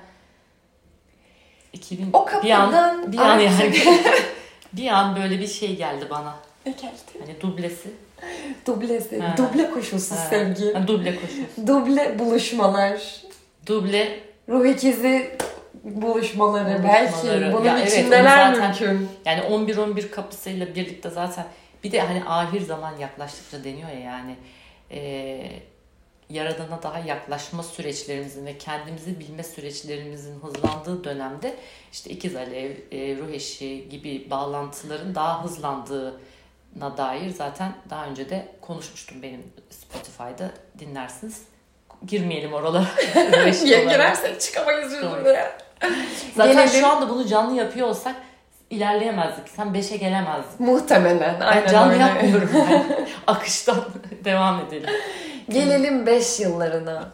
2000 O bir an kapıdan bir an yani [laughs] bir an böyle bir şey geldi bana. Ne geldi? Hani dublesi. Dublesi. Ha. Duble koşulsuz Ha, sevgi. ha, duble koşuyorsun. Duble buluşmalar. Duble Ruh ikizi buluşmaları, Buluşmaları. belki. Bunun Ya için neler zaten- mümkün? yani 11-11 kapısıyla birlikte zaten bir de hani ahir zaman yaklaştıkça deniyor ya yani e, Yaradan'a daha yaklaşma süreçlerimizin ve kendimizi bilme süreçlerimizin hızlandığı dönemde işte ikiz alev, e, ruh eşi gibi bağlantıların daha hızlandığına dair zaten daha önce de konuşmuştum benim Spotify'da dinlersiniz. Girmeyelim oralara. [laughs] Girersek çıkamayız yüzüne. Zaten Gelelim. şu anda bunu canlı yapıyor olsak ilerleyemezdik. Sen 5'e gelemezdin. Muhtemelen. Ben Aynen canlı öyle. yapmıyorum ben. [laughs] Akıştan [laughs] devam edelim. Gelelim 5 yıllarına.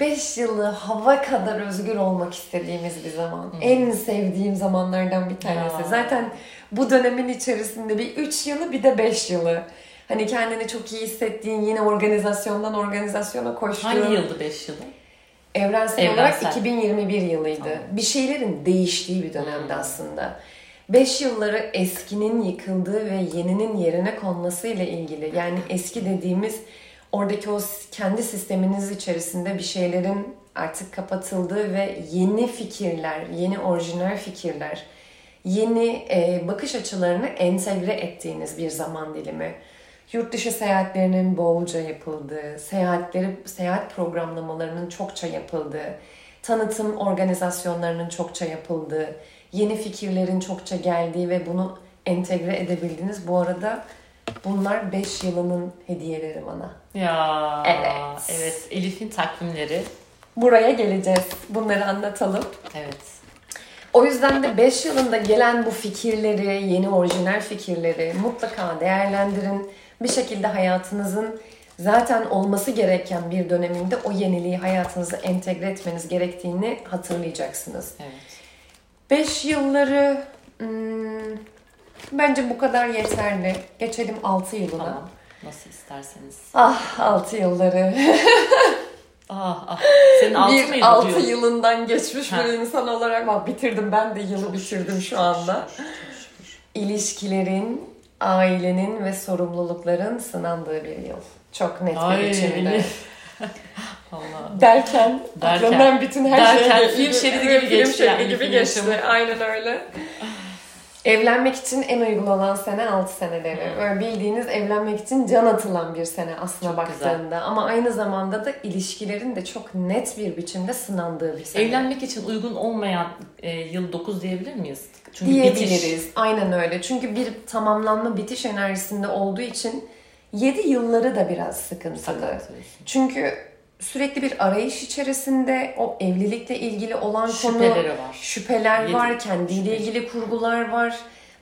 5 yılı hava kadar özgür olmak istediğimiz bir zaman. En sevdiğim zamanlardan bir tanesi. Ya. Zaten bu dönemin içerisinde bir 3 yılı bir de 5 yılı. Hani kendini çok iyi hissettiğin yine organizasyondan organizasyona koştuğun. Hangi yıldı 5 yılı? Evrensel, Evrensel. olarak 2021 yılıydı. Tamam. Bir şeylerin değiştiği bir dönemde Hmm. aslında. 5 yılları eskinin yıkıldığı ve yeninin yerine konmasıyla ilgili. Yani eski dediğimiz oradaki o kendi sisteminiz içerisinde bir şeylerin artık kapatıldığı ve yeni fikirler, yeni orijinal fikirler, yeni e, bakış açılarını entegre ettiğiniz bir zaman dilimi. Yurt dışı seyahatlerinin bolca yapıldığı, seyahatleri, seyahat programlamalarının çokça yapıldığı, tanıtım organizasyonlarının çokça yapıldığı, yeni fikirlerin çokça geldiği ve bunu entegre edebildiğiniz. Bu arada bunlar 5 yılının hediyeleri bana. Ya Evet. evet Elif'in takvimleri. Buraya geleceğiz. Bunları anlatalım. Evet. O yüzden de 5 yılında gelen bu fikirleri, yeni orijinal fikirleri mutlaka değerlendirin. Bir şekilde hayatınızın zaten olması gereken bir döneminde o yeniliği hayatınıza entegre etmeniz gerektiğini hatırlayacaksınız. Evet. 5 yılları hmm, bence bu kadar yeterli. Geçelim 6 yılına. Tamam. Nasıl isterseniz. Ah 6 yılları. [laughs] Ah ah. Senin altı bir mıydı 6 diyor? yılından geçmiş Ha. bir insan olarak bak bitirdim ben de yılı Çok bitirdim şükür, şu anda. şükür. İlişkilerin, ailenin ve sorumlulukların sınandığı bir yıl. Çok net Ay bir biçimde. [laughs] Allah. Derken, Derken. aklımdan bütün her Derken şey film şeridi gibi film geçti şeridi yani, gibi film geçti. Aynen öyle. Evlenmek için en uygun olan sene 6 seneleri. Hmm. Böyle bildiğiniz evlenmek için can atılan bir sene aslına Çok baktığında. Ama aynı zamanda da ilişkilerin de çok net bir biçimde sınandığı bir sene. Evlenmek için uygun olmayan e, yıl 9 diyebilir miyiz? Çünkü diyebiliriz. bitiş. Aynen öyle. Çünkü bir tamamlanma bitiş enerjisinde olduğu için 7 yılları da biraz sıkıntılı. Çünkü sürekli bir arayış içerisinde o evlilikle ilgili olan konu var. şüpheler Yedi- var, kendiyle şüphe. ilgili kurgular var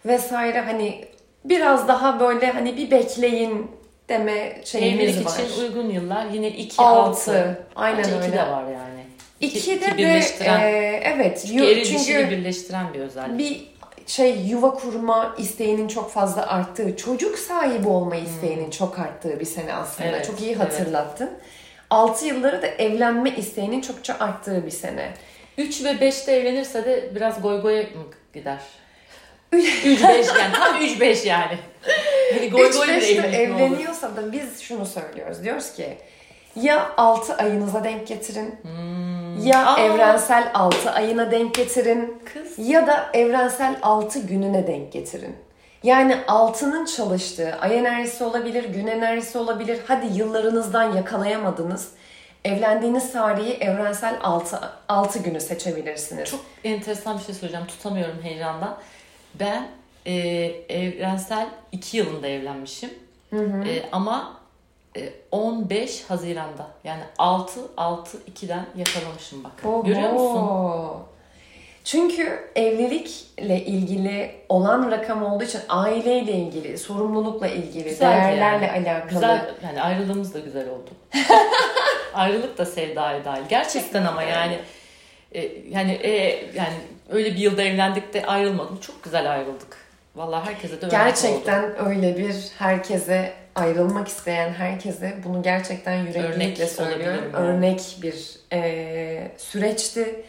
vesaire hani biraz daha böyle hani bir bekleyin deme şeyimiz Evlilik var. için uygun yıllar yine 2 6. 6. Aynen Bence öyle. 2 de var yani. İki- İki de e, evet Çünkü yu- çünkü birleştiren bir özellik. bir şey yuva kurma isteğinin çok fazla arttığı, çocuk sahibi olma isteğinin çok arttığı bir sene aslında. Hmm. Evet, çok iyi hatırlattın. 6 yılları da evlenme isteğinin çokça arttığı bir sene. 3 ve 5'te evlenirse de biraz goy goy mı gider? 3 5 [laughs] yani tam 3 5 yani. Hani goy goy bir 3-5'te evlilik mi olur? evleniyorsa da biz şunu söylüyoruz. Diyoruz ki ya 6 ayınıza denk getirin Hmm. ya Aa. evrensel 6 ayına denk getirin Kız. ya da evrensel 6 gününe denk getirin. Yani altının çalıştığı ay enerjisi olabilir, gün enerjisi olabilir. Hadi yıllarınızdan yakalayamadınız. Evlendiğiniz tarihi evrensel 6, 6 günü seçebilirsiniz. Çok enteresan bir şey söyleyeceğim. Tutamıyorum heyecandan. Ben e, evrensel 2 yılında evlenmişim. E, ama e, 15 Haziran'da. Yani 6 6 2'den yakalamışım bak. Oho. Görüyor musun? Çünkü evlilikle ilgili olan rakam olduğu için aileyle ilgili, sorumlulukla ilgili, Güzeldi değerlerle yani. alakalı. Güzel yani ayrılığımız da güzel oldu. [laughs] Ayrılık da sevdaya dahil. Gerçekten ama yani e, yani e, yani öyle bir yılda evlendik de ayrılmadım. Çok güzel ayrıldık. Vallahi herkese de örnek oldu. Gerçekten öyle bir herkese ayrılmak isteyen herkese bunu gerçekten yüreklilikle Örnek söylüyorum. yani. Örnek bir e, süreçti.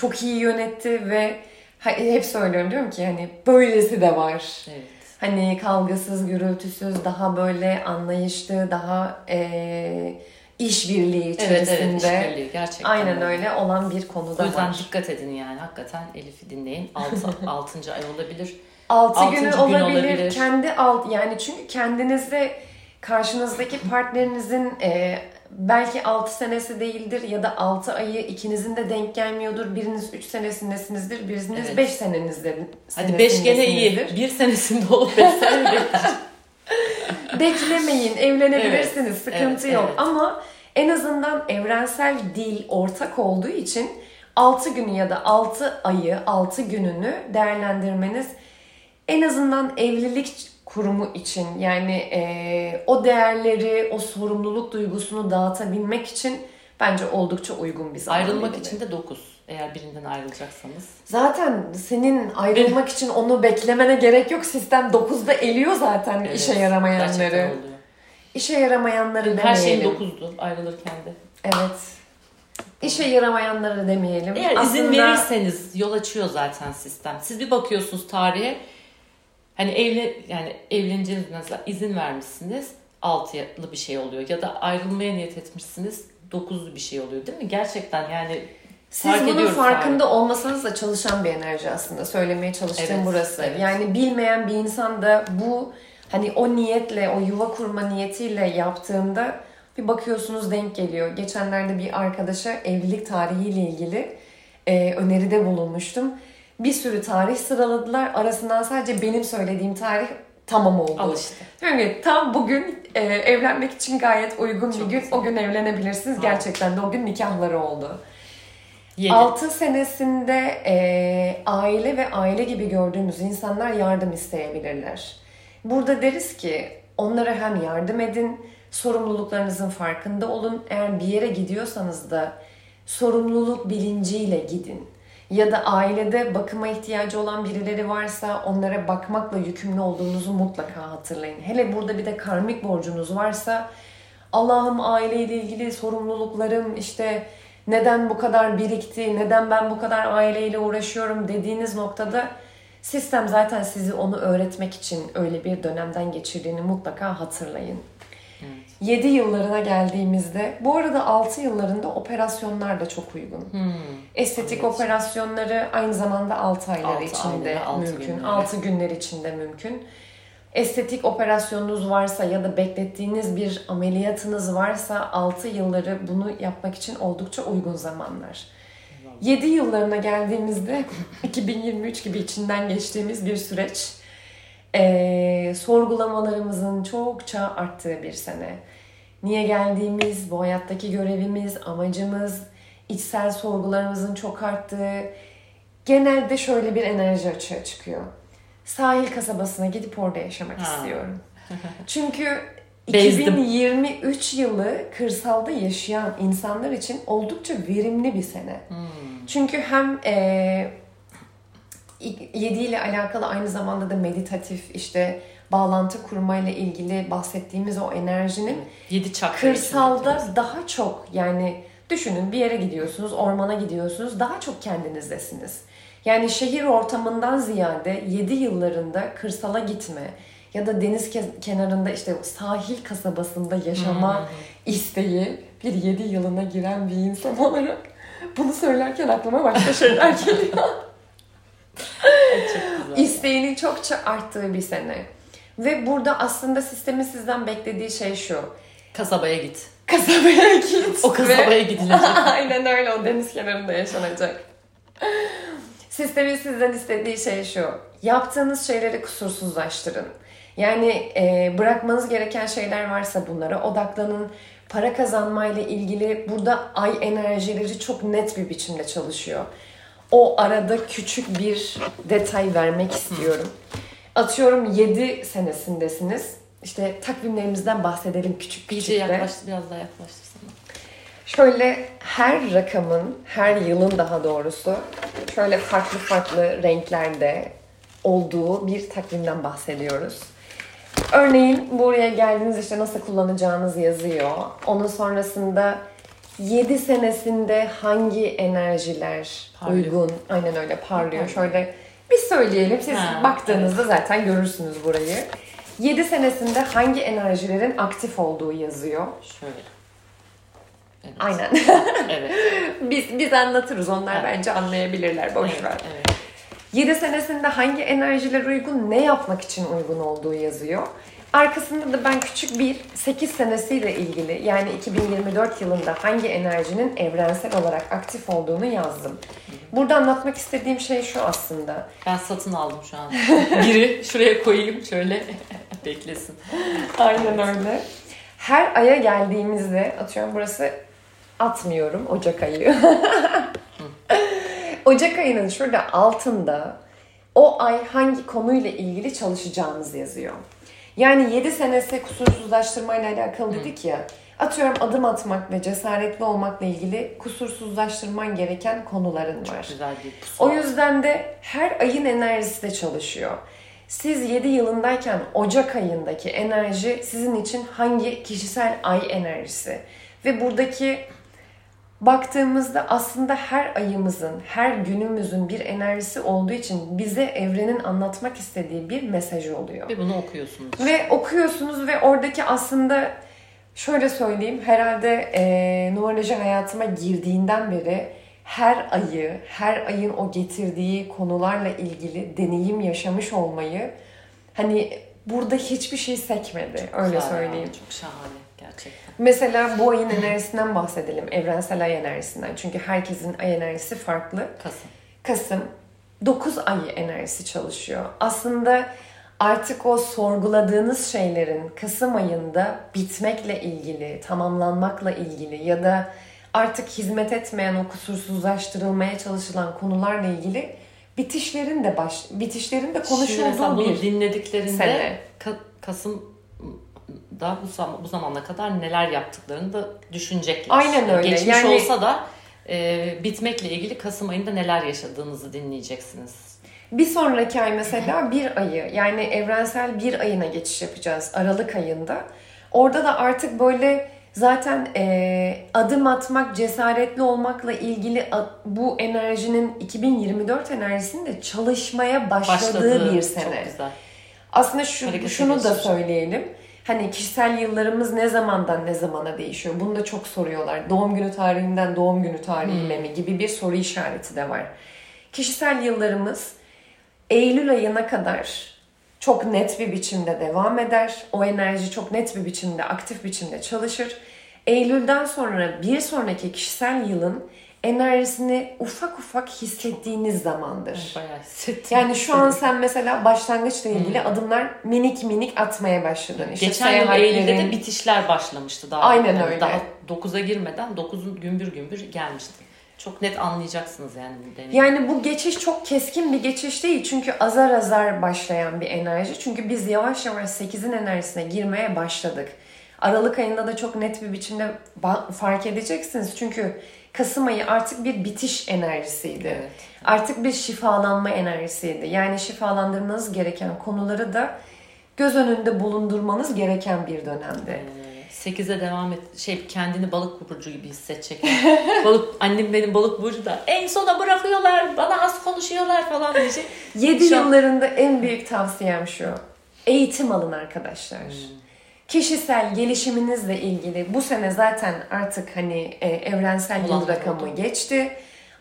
Çok iyi yönetti ve hep söylüyorum diyorum ki hani böylesi de var. Evet. Hani kavgasız, gürültüsüz, daha böyle anlayışlı, daha e, işbirliği içerisinde. Evet evet işbirliği gerçekten. Aynen öyle olan bir konu da O yüzden var. dikkat edin yani hakikaten Elif'i dinleyin. 6. 6. [laughs] ay olabilir. 6 Altıncı günü gün olabilir. olabilir. Kendi alt yani çünkü kendinizde karşınızdaki partnerinizin e, belki 6 senesi değildir ya da 6 ayı ikinizin de denk gelmiyordur. Biriniz 3 senesindesinizdir, biriniz Evet. 5 seneninizde. Hadi 5 gene iyi. senesindesinizdir. Bir senesinde olup 5 sene. [laughs] Beklemeyin, evlenebilirsiniz. Evet, Sıkıntı evet, yok. evet. Ama en azından evrensel dil ortak olduğu için 6 günü ya da 6 ayı, 6 gününü değerlendirmeniz en azından evlilik kurumu için yani e, o değerleri, o sorumluluk duygusunu dağıtabilmek için bence oldukça uygun bir zaman. Ayrılmak dilimi. için de 9. Eğer birinden ayrılacaksanız. Zaten senin ayrılmak için onu beklemene gerek yok. Sistem 9'da eliyor zaten Evet, işe yaramayanları. İşe yaramayanları Her şeyin demeyelim. 9'du ayrılırken de. Evet. İşe yaramayanları demeyelim. Eğer izin Aslında verirseniz yol açıyor zaten sistem. Siz bir bakıyorsunuz tarihe. Hani evlen yani evleneceğiniz izin vermişsiniz. 6'lı bir şey oluyor ya da ayrılmaya niyet etmişsiniz. 9'lu bir şey oluyor değil mi? Gerçekten yani Siz fark bunun farkında olmasanız da çalışan bir enerji aslında. Söylemeye çalıştığım Evet, burası. evet. Yani bilmeyen bir insan da bu hani o niyetle, o yuva kurma niyetiyle yaptığında bir bakıyorsunuz denk geliyor. Geçenlerde bir arkadaşa evlilik tarihiyle ilgili e, öneride bulunmuştum. Bir sürü tarih sıraladılar. Arasından sadece benim söylediğim tarih tamam oldu. Al işte. Diyorum ki tam bugün e, evlenmek için gayet uygun Çok bir gün. güzel. O gün evlenebilirsiniz. Ha. Gerçekten de o gün nikahları oldu. 7. 6 senesinde e, aile ve aile gibi gördüğümüz insanlar yardım isteyebilirler. Burada deriz ki onlara hem yardım edin, sorumluluklarınızın farkında olun. Eğer bir yere gidiyorsanız da sorumluluk bilinciyle gidin. Ya da ailede bakıma ihtiyacı olan birileri varsa onlara bakmakla yükümlü olduğunuzu mutlaka hatırlayın. Hele burada bir de karmik borcunuz varsa Allah'ım aileyle ilgili sorumluluklarım işte neden bu kadar birikti, neden ben bu kadar aileyle uğraşıyorum dediğiniz noktada sistem zaten sizi onu öğretmek için öyle bir dönemden geçirdiğini mutlaka hatırlayın. 7 yıllarına geldiğimizde, bu arada 6 yıllarında operasyonlar da çok uygun. Hmm. Estetik Evet. operasyonları aynı zamanda 6 aylar Altı içinde ayları, mümkün. günleri. 6 günler içinde mümkün. Estetik operasyonunuz varsa ya da beklettiğiniz bir ameliyatınız varsa 6 yılları bunu yapmak için oldukça uygun zamanlar. 7 yıllarına geldiğimizde [laughs] 2023 gibi içinden geçtiğimiz bir süreç. Ee, sorgulamalarımızın çokça arttığı bir sene. Niye geldiğimiz, bu hayattaki görevimiz, amacımız, içsel sorgularımızın çok arttığı, genelde şöyle bir enerji açığa çıkıyor. Sahil kasabasına gidip orada yaşamak Ha. istiyorum. [laughs] Çünkü Bezdim. 2023 yılı kırsalda yaşayan insanlar için oldukça verimli bir sene. Hmm. Çünkü hem e, 7 ile alakalı aynı zamanda da meditatif işte bağlantı kurmayla ilgili bahsettiğimiz o enerjinin 7 çakra kırsalda daha çok yani düşünün bir yere gidiyorsunuz, ormana gidiyorsunuz, daha çok kendinizdesiniz. Yani şehir ortamından ziyade 7 yıllarında kırsala gitme ya da deniz ke- kenarında işte sahil kasabasında yaşama isteği bir 7 yılına giren bir insan olarak bunu söylerken aklıma başka şeyler geliyor. [laughs] Çok. İsteğinin çokça arttığı bir sene. Ve burada aslında sistemin sizden beklediği şey şu. Kasabaya git. Kasabaya git. O kasabaya ve- gidilecek. [laughs] Aynen öyle o deniz kenarında yaşanacak. Sistemin sizden istediği şey şu. Yaptığınız şeyleri kusursuzlaştırın. Yani e, bırakmanız gereken şeyler varsa bunlara odaklanın. Para kazanmayla ilgili burada ay enerjileri çok net bir biçimde çalışıyor. O arada küçük bir detay vermek istiyorum. Atıyorum 7 senesindesiniz. İşte takvimlerimizden bahsedelim küçük İyice küçük de. yaklaştı biraz daha yaklaştırsana. Şöyle her rakamın, her yılın daha doğrusu şöyle farklı farklı renklerde olduğu bir takvimden bahsediyoruz. Örneğin buraya geldiğiniz işte nasıl kullanacağınız yazıyor. Onun sonrasında 7 senesinde hangi enerjiler Parlıyor. uygun? Aynen öyle parlıyor. Şöyle bir söyleyelim. Siz Ha, baktığınızda zaten görürsünüz burayı. 7 senesinde hangi enerjilerin aktif olduğu yazıyor. Şöyle. Evet. Aynen. Evet. [laughs] biz biz anlatırız. Onlar Evet. bence anlayabilirler. Boş evet, ver. evet. 7 senesinde hangi enerjiler uygun, ne yapmak için uygun olduğu yazıyor. Arkasında da ben küçük bir 8 senesiyle ilgili yani 2024 yılında hangi enerjinin evrensel olarak aktif olduğunu yazdım. Burada anlatmak istediğim şey şu aslında. Ben satın aldım şu an. [laughs] Biri şuraya koyayım şöyle [laughs] beklesin. Aynen öyle. Her aya geldiğimizde atıyorum burası atmıyorum Ocak ayı. [laughs] Ocak ayının şurada altında o ay hangi konuyla ilgili çalışacağımız yazıyor. Yani 7 senesi kusursuzlaştırmayla alakalı dedik ya. Atıyorum adım atmak ve cesaretli olmakla ilgili kusursuzlaştırman gereken konuların var. Güzel bir pusu. O yüzden de her ayın enerjisi de çalışıyor. Siz 7 yılındayken Ocak ayındaki enerji sizin için hangi kişisel ay enerjisi? Ve buradaki baktığımızda aslında her ayımızın, her günümüzün bir enerjisi olduğu için bize evrenin anlatmak istediği bir mesaj oluyor. Ve bunu okuyorsunuz. Ve okuyorsunuz ve oradaki aslında şöyle söyleyeyim herhalde e, numeroloji hayatıma girdiğinden beri her ayı, her ayın o getirdiği konularla ilgili deneyim yaşamış olmayı hani burada hiçbir şey sekmedi öyle Güzel ya, söyleyeyim. Çok şahane gerçekten. Mesela bu ayın enerjisinden bahsedelim. Evrensel ay enerjisinden. Çünkü herkesin ay enerjisi farklı. Kasım. Kasım 9 ay enerjisi çalışıyor. Aslında artık o sorguladığınız şeylerin Kasım ayında bitmekle ilgili, tamamlanmakla ilgili ya da artık hizmet etmeyen o kusursuzlaştırılmaya çalışılan konularla ilgili bitişlerin de baş bitişlerin de konuşulduğu bunu bir dinlediklerinde sene. Ka- Kasım'da bu, zam- bu zamana kadar neler yaptıklarını da düşünecekler. Aynen öyle. Geçmiş Yani- olsa da e, bitmekle ilgili Kasım ayında neler yaşadığınızı dinleyeceksiniz. Bir sonraki ay mesela bir ayı yani evrensel bir ayına geçiş yapacağız Aralık ayında. Orada da artık böyle zaten e, adım atmak, cesaretli olmakla ilgili bu enerjinin 2024 enerjisinin de çalışmaya başladığı, Başladığı bir Çok sene. güzel. Aslında şu, şunu da söyleyelim. Hani kişisel yıllarımız ne zamandan ne zamana değişiyor? Bunu da çok soruyorlar. Doğum günü tarihinden doğum günü tarihine Hmm. mi gibi bir soru işareti de var. Kişisel yıllarımız Eylül ayına kadar çok net bir biçimde devam eder. O enerji çok net bir biçimde, aktif biçimde çalışır. Eylül'den sonra bir sonraki kişisel yılın enerjisini ufak ufak hissettiğiniz zamandır. Bayağı hissettim. Yani şu an sen mesela başlangıçla ilgili adımlar minik minik atmaya başladın. İşte Hmm. Geçen yıl Eylül'de de bitişler başlamıştı daha. Aynen öyle. Daha 9'a girmeden 9'un gümbür gümbür gelmişti. Çok net anlayacaksınız yani bu deneyimi. Yani bu geçiş çok keskin bir geçiş değil. Çünkü azar azar başlayan bir enerji. Çünkü biz yavaş yavaş 8'in enerjisine girmeye başladık. Aralık ayında da çok net bir biçimde fark edeceksiniz. Çünkü Kasım ayı artık bir bitiş enerjisiydi. Evet. Artık bir şifalanma enerjisiydi. Yani şifalandırmanız gereken konuları da göz önünde bulundurmanız gereken bir dönemdi. 8'e devam et. Şey kendini balık burcu gibi hissedecek. [laughs] balık annem benim balık burcu da en sona bırakıyorlar. Bana az konuşuyorlar falan diyecek. 7 Şu an- yıllarında en büyük tavsiyem şu. Eğitim alın arkadaşlar. Kişisel gelişiminizle ilgili bu sene zaten artık hani e, evrensel yıl rakamı oldu. geçti.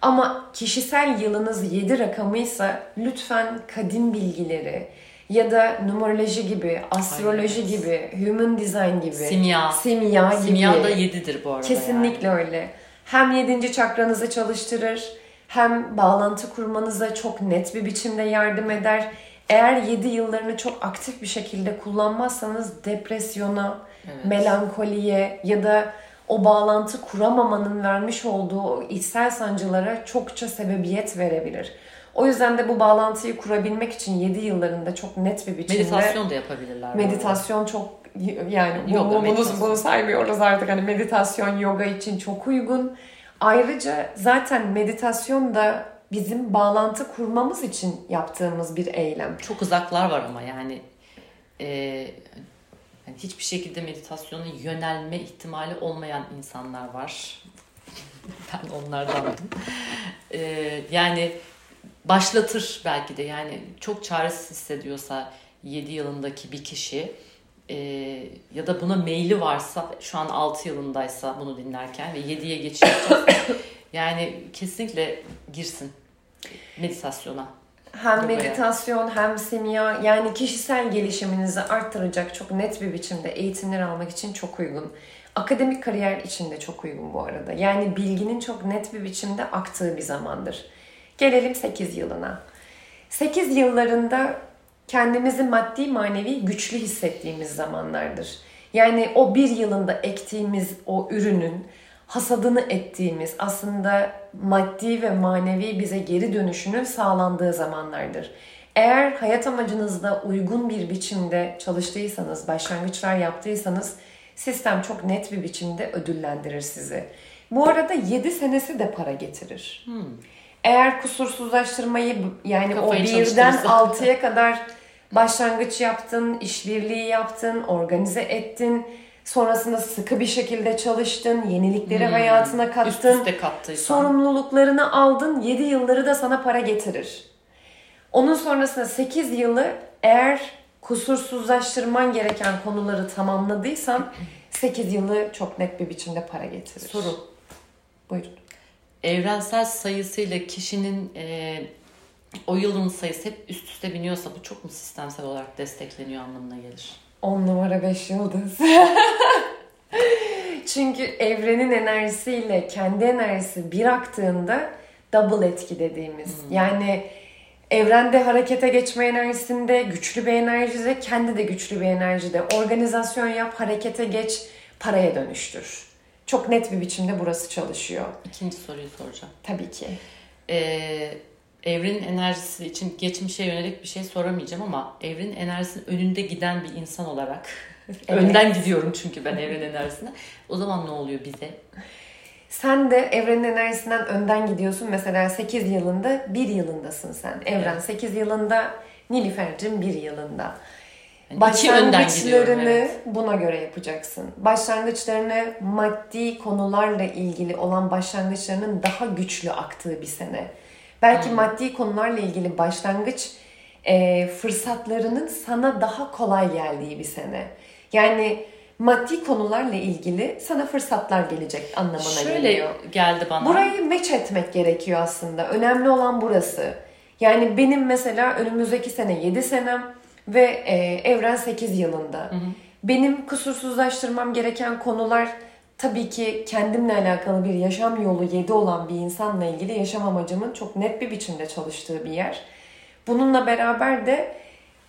Ama kişisel yılınız 7 rakamıysa lütfen kadim bilgileri ya da numeroloji gibi, astroloji Aynen. gibi, human design gibi, Simya. simya gibi. Simya da 7'dir bu arada. Kesinlikle öyle. Hem yedinci çakranızı çalıştırır, hem bağlantı kurmanıza çok net bir biçimde yardım eder. Eğer 7 yıllarını çok aktif bir şekilde kullanmazsanız depresyona, Evet. melankoliye ya da o bağlantı kuramamanın vermiş olduğu içsel sancılara çokça sebebiyet verebilir. O yüzden de bu bağlantıyı kurabilmek için 7 yıllarında çok net bir biçimde Meditasyon da yapabilirler. Meditasyon çok yani Yoga, bunu, meditasyon. bunu saymıyoruz artık hani meditasyon yoga için çok uygun. Ayrıca zaten meditasyon da bizim bağlantı kurmamız için yaptığımız bir eylem. Çok uzaklar var ama yani, e, yani hiçbir şekilde meditasyona yönelme ihtimali olmayan insanlar var. [laughs] ben onlardandım. Ee, yani başlatır belki de yani çok çaresiz hissediyorsa 7 yılındaki bir kişi e, ya da buna meyli varsa şu an 6 yılındaysa bunu dinlerken ve 7'ye geçiyor. [coughs] yani kesinlikle girsin meditasyona. Hem meditasyon hem simya yani kişisel gelişiminizi arttıracak çok net bir biçimde eğitimler almak için çok uygun. Akademik kariyer için de çok uygun bu arada. Yani bilginin çok net bir biçimde aktığı bir zamandır. Gelelim 8 yılına. 8 yıllarında kendimizi maddi manevi güçlü hissettiğimiz zamanlardır. Yani o bir yılında ektiğimiz o ürünün hasadını ettiğimiz aslında maddi ve manevi bize geri dönüşünün sağlandığı zamanlardır. Eğer hayat amacınızda uygun bir biçimde çalıştıysanız, başlangıçlar yaptıysanız sistem çok net bir biçimde ödüllendirir sizi. Bu arada 7 senesi de para getirir. Hmm. Eğer kusursuzlaştırmayı yani Kafayı o birden 6'ya kadar başlangıç yaptın, işbirliği yaptın, organize ettin, sonrasında sıkı bir şekilde çalıştın, yenilikleri hmm. hayatına kattın, Üst sorumluluklarını aldın, 7 yılları da sana para getirir. Onun sonrasında 8 yılı eğer kusursuzlaştırman gereken konuları tamamladıysan 8 yılı çok net bir biçimde para getirir. Soru. Buyurun. Evrensel sayısıyla kişinin e, o yılın sayısı hep üst üste biniyorsa bu çok mu sistemsel olarak destekleniyor anlamına gelir? 10 numara 5 yıldız. [laughs] Çünkü evrenin enerjisiyle kendi enerjisi bir aktığında double etki dediğimiz. Hmm. Yani evrende harekete geçme enerjisinde güçlü bir enerjide, kendi de güçlü bir enerjide. Organizasyon yap, harekete geç, paraya dönüştür. Çok net bir biçimde burası çalışıyor. İkinci soruyu soracağım. Tabii ki. Ee, evrenin enerjisi için geçmişe yönelik bir şey soramayacağım ama evrenin enerjisinin önünde giden bir insan olarak [laughs] evet. önden gidiyorum çünkü ben evrenin enerjisine. O zaman ne oluyor bize? Sen de evrenin enerjisinden önden gidiyorsun. Mesela 8 yılında 1 yılındasın sen. Evren evet. 8 yılında, Nilüfer'cim 1 yılında. Yani Başlangıçlarını evet. buna göre yapacaksın. Başlangıçlarını maddi konularla ilgili olan başlangıçlarının daha güçlü aktığı bir sene. Belki hmm. maddi konularla ilgili başlangıç e, fırsatlarının sana daha kolay geldiği bir sene. Yani maddi konularla ilgili sana fırsatlar gelecek anlamına Şöyle geliyor. geldi bana. Burayı meç etmek gerekiyor aslında. Önemli olan burası. Yani benim mesela önümüzdeki sene 7 senem ve e, evren 8 yılında. Hı hı. Benim kusursuzlaştırmam gereken konular tabii ki kendimle alakalı bir yaşam yolu 7 olan bir insanla ilgili yaşam amacımın çok net bir biçimde çalıştığı bir yer. Bununla beraber de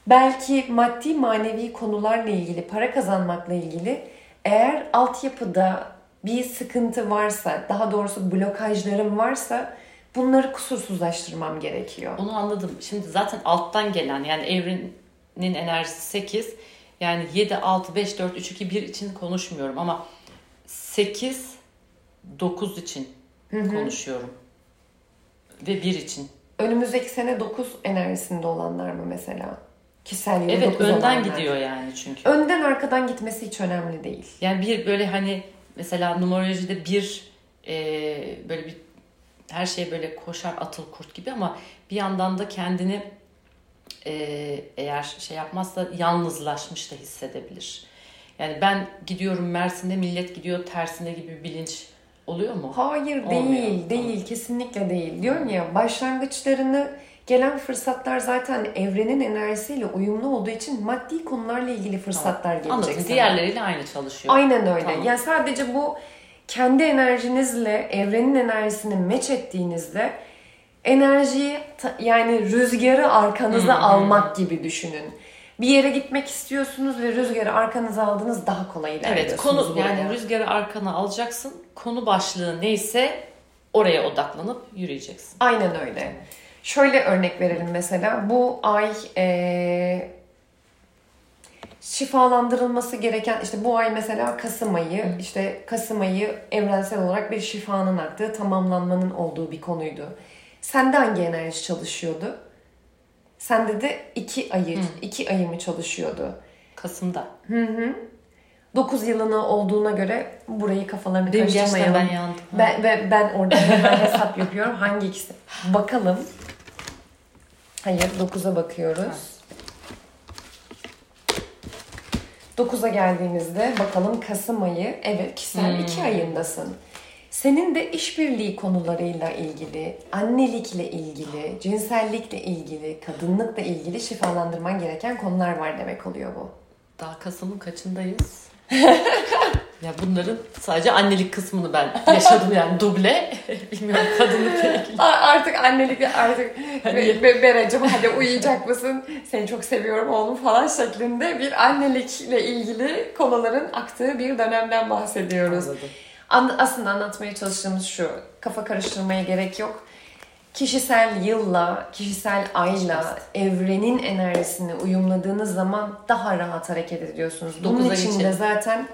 belki maddi manevi konularla ilgili, para kazanmakla ilgili eğer altyapıda bir sıkıntı varsa, daha doğrusu blokajlarım varsa bunları kusursuzlaştırmam gerekiyor. Onu anladım. Şimdi zaten alttan gelen yani evrenin enerjisi 8 yani 7, 6, 5, 4, 3, 2, 1 için konuşmuyorum ama 8, 9 için Hı-hı. konuşuyorum. Ve 1 için. Önümüzdeki sene 9 enerjisinde olanlar mı mesela? Kişisel yılı Evet önden olanlar. gidiyor yani çünkü. Önden arkadan gitmesi hiç önemli değil. Yani bir böyle hani mesela numerolojide bir e, böyle bir her şey böyle koşar atıl kurt gibi ama bir yandan da kendini e, eğer şey yapmazsa yalnızlaşmış da hissedebilir. Yani ben gidiyorum Mersin'de millet gidiyor tersine gibi bir bilinç oluyor mu? Hayır Olmuyor. değil, değil kesinlikle değil. Diyorum ya başlangıçlarını gelen fırsatlar zaten evrenin enerjisiyle uyumlu olduğu için maddi konularla ilgili fırsatlar tamam. gelecek Anladım. Sana. Diğerleriyle aynı çalışıyor. Aynen öyle. Tamam. Yani sadece bu kendi enerjinizle evrenin enerjisini meç ettiğinizde enerjiyi yani rüzgarı arkanıza almak gibi düşünün. Bir yere gitmek istiyorsunuz ve rüzgarı arkanıza aldınız daha kolay ilerliyorsunuz. Evet konu buraya. yani rüzgarı arkana alacaksın. Konu başlığı neyse oraya odaklanıp yürüyeceksin. Aynen öyle. Şöyle örnek verelim mesela. Bu ay e, şifalandırılması gereken işte bu ay mesela Kasım ayı Hı. işte Kasım ayı evrensel olarak bir şifanın aktığı tamamlanmanın olduğu bir konuydu. Sende hangi enerji çalışıyordu? Sende de iki ayı, Hı. iki ayı mı çalışıyordu? Kasım'da. Hı hı. 9 yılını olduğuna göre burayı kafalarını Benim karıştırmayalım. ben yandım. Ben, ve ben orada hemen hesap yapıyorum. Hangi ikisi? Bakalım. Hayır 9'a bakıyoruz. 9'a geldiğimizde bakalım Kasım ayı. Evet kişisel Hmm. 2 ayındasın. Senin de işbirliği konularıyla ilgili, annelikle ilgili, cinsellikle ilgili, kadınlıkla ilgili şifalandırman gereken konular var demek oluyor bu. Daha Kasım'ın kaçındayız? [laughs] ya bunların sadece annelik kısmını ben yaşadım yani duble. [laughs] Bilmiyorum kadınlıkla ilgili. Artık annelik artık Hani- be, be, Beracığım hadi uyuyacak mısın? Seni çok seviyorum oğlum falan şeklinde bir annelikle ilgili konuların aktığı bir dönemden bahsediyoruz. Anladım. An- aslında anlatmaya çalıştığımız şu. Kafa karıştırmaya gerek yok. Kişisel yılla, kişisel ayla, evrenin enerjisini uyumladığınız zaman daha rahat hareket ediyorsunuz. Bunun için de zaten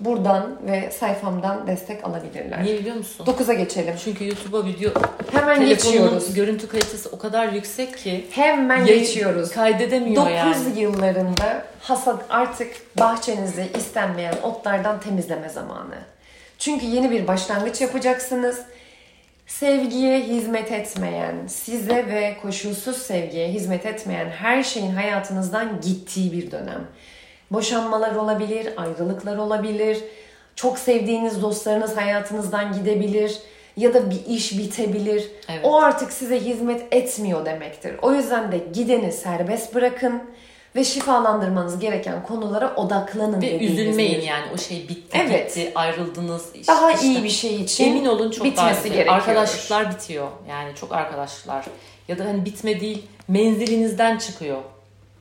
buradan ve sayfamdan destek alabilirler. Niye biliyor musun? 9'a geçelim. Çünkü YouTube'a video Hemen geçiyoruz. görüntü kalitesi o kadar yüksek ki Hemen yayın- geçiyoruz. kaydedemiyor 9 yani. yıllarında hasat artık bahçenizi istenmeyen otlardan temizleme zamanı. Çünkü yeni bir başlangıç yapacaksınız. Sevgiye hizmet etmeyen, size ve koşulsuz sevgiye hizmet etmeyen her şeyin hayatınızdan gittiği bir dönem. Boşanmalar olabilir, ayrılıklar olabilir, çok sevdiğiniz dostlarınız hayatınızdan gidebilir ya da bir iş bitebilir. Evet. O artık size hizmet etmiyor demektir. O yüzden de gideni serbest bırakın ve şifalandırmanız gereken konulara odaklanın. Ve üzülmeyin bir- yani o şey bitti Evet. gitti ayrıldınız. işte- Daha işte iyi bir şey için Emin olun çok bitmesi gerekiyor. Arkadaşlıklar bitiyor. Yani çok arkadaşlıklar. Ya da hani bitme değil menzilinizden çıkıyor.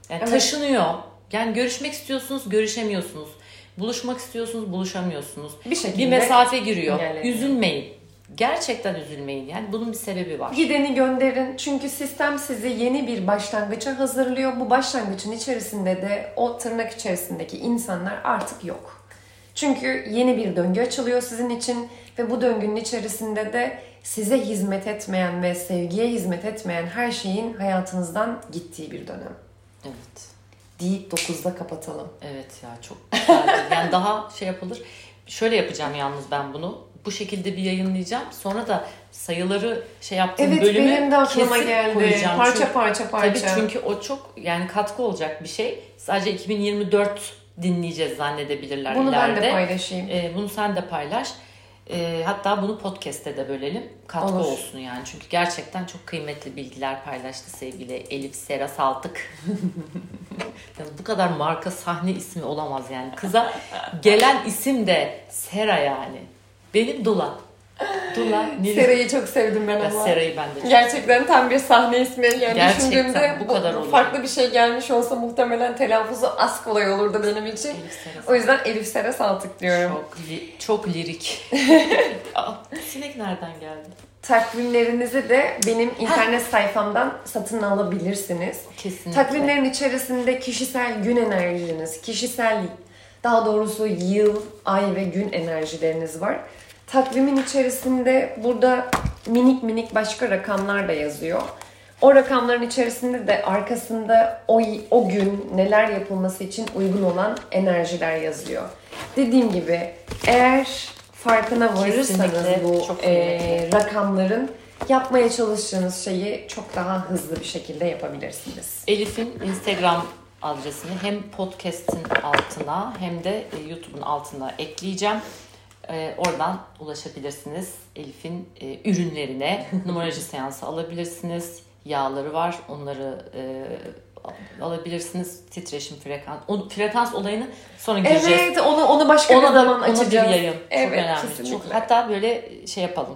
Yani Evet. taşınıyor. Yani görüşmek istiyorsunuz görüşemiyorsunuz. Buluşmak istiyorsunuz buluşamıyorsunuz. bir şekilde Bir mesafe giriyor. Üzülmeyin. Gerçekten üzülmeyin. Yani bunun bir sebebi var. Gideni gönderin. Çünkü sistem sizi yeni bir başlangıça hazırlıyor. Bu başlangıcın içerisinde de o tırnak içerisindeki insanlar artık yok. Çünkü yeni bir döngü açılıyor sizin için ve bu döngünün içerisinde de size hizmet etmeyen ve sevgiye hizmet etmeyen her şeyin hayatınızdan gittiği bir dönem. Evet. Deyip 9'da kapatalım. Evet ya çok güzeldi. Yani daha şey yapılır. Şöyle yapacağım yalnız ben bunu. Bu şekilde bir yayınlayacağım. Sonra da sayıları şey yaptığım Evet bölümü benim de aklıma kesip geldi. koyacağım. Parça Çünkü- parça parça. Tabii çünkü o çok yani katkı olacak bir şey. Sadece 2024 dinleyeceğiz zannedebilirler Bunu ben ileride. de paylaşayım. Ee, bunu sen de paylaş. Ee, hatta bunu podcast'te de bölelim. Katkı Olur. olsun yani. Çünkü gerçekten çok kıymetli bilgiler paylaştı sevgili Elif Sera Saltık. Yani [laughs] bu kadar marka sahne ismi olamaz yani. Kıza gelen isim de Sera yani. Benim Dula. Dula. [gasps] Nilüfer. Sera'yı çok sevdim ben Ya ama. Sera'yı ben de çok Gerçekten tam bir sahne ismi. Yani Gerçekten düşündüğümde bu kadar olur. farklı bir şey gelmiş olsa muhtemelen telaffuzu az kolay olurdu benim için. Elif O yüzden Elif Sera Saltık diyorum. Çok, li- çok lirik. [laughs] Aa, sinek nereden geldi? Takvimlerinizi de benim internet sayfamdan satın alabilirsiniz. Kesinlikle. Takvimlerin içerisinde kişisel gün enerjiniz, kişisel daha doğrusu yıl, ay ve gün enerjileriniz var. Takvimin içerisinde burada minik minik başka rakamlar da yazıyor. O rakamların içerisinde de arkasında o, o gün neler yapılması için uygun olan enerjiler yazıyor. Dediğim gibi eğer farkına varırsanız Kesinlikle bu çok kıymetli. rakamların yapmaya çalıştığınız şeyi çok daha hızlı bir şekilde yapabilirsiniz. Elif'in Instagram adresini hem podcast'in altına hem de e, YouTube'un altına ekleyeceğim. E, oradan ulaşabilirsiniz. Elif'in e, ürünlerine [laughs] numaroloji seansı alabilirsiniz. Yağları var. Onları e, alabilirsiniz. Titreşim frekans. O, frekans olayını sonra gireceğiz. Evet, onu onu başka Ona bir da zaman ona bir açacağız. yayın. Evet, Çok önemli. kesinlikle. Çok, hatta böyle şey yapalım.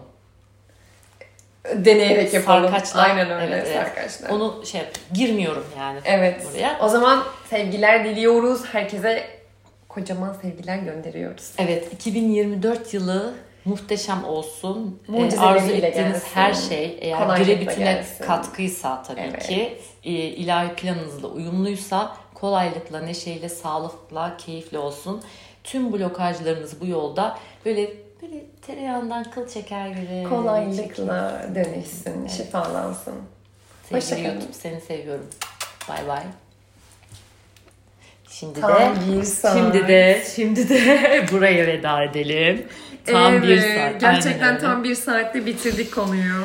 Deneyerek yapalım. Sarkaçlar. Aynen öyle, Evet, evet. Onu şey yap. Girmiyorum yani Evet. buraya. O zaman sevgiler diliyoruz. Herkese kocaman sevgiler gönderiyoruz. Evet 2024 yılı muhteşem olsun. Ee, Arzu ettiğiniz gelsin. her şey eğer Kolaylıkla bire bütüne gelsin. katkıysa tabii Evet. ki e, ilahi planınızla uyumluysa kolaylıkla, neşeyle, sağlıkla, keyifli olsun. Tüm blokajlarınız bu yolda böyle böyle tereyağından kıl çeker gibi çekin. Kolaylıkla dönüşsün, şifalansın. Sevgili. YouTube seni seviyorum. Bay bay. Şimdi Tam de bir saat. şimdi de şimdi [laughs] de buraya veda edelim. Tam evet, bir saat. Gerçekten Aynen öyle. tam bir saatte bitirdik konuyu.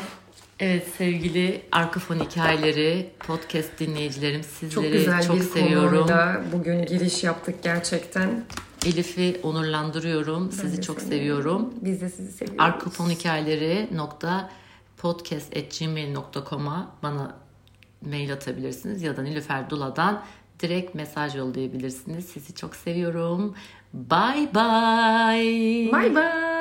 Evet sevgili Arka Fon Hikayeleri podcast dinleyicilerim sizleri Çok güzel çok bir seviyorum. bugün giriş yaptık gerçekten. Elif'i onurlandırıyorum. Sizi çok seni. seviyorum. Biz de sizi seviyoruz. Arka Fon Hikayeleri nokta podcast.gmail.com'a bana mail atabilirsiniz ya da Nilüfer Dula'dan direkt mesaj yollayabilirsiniz. Sizi çok seviyorum. Bye bye. Bye bye.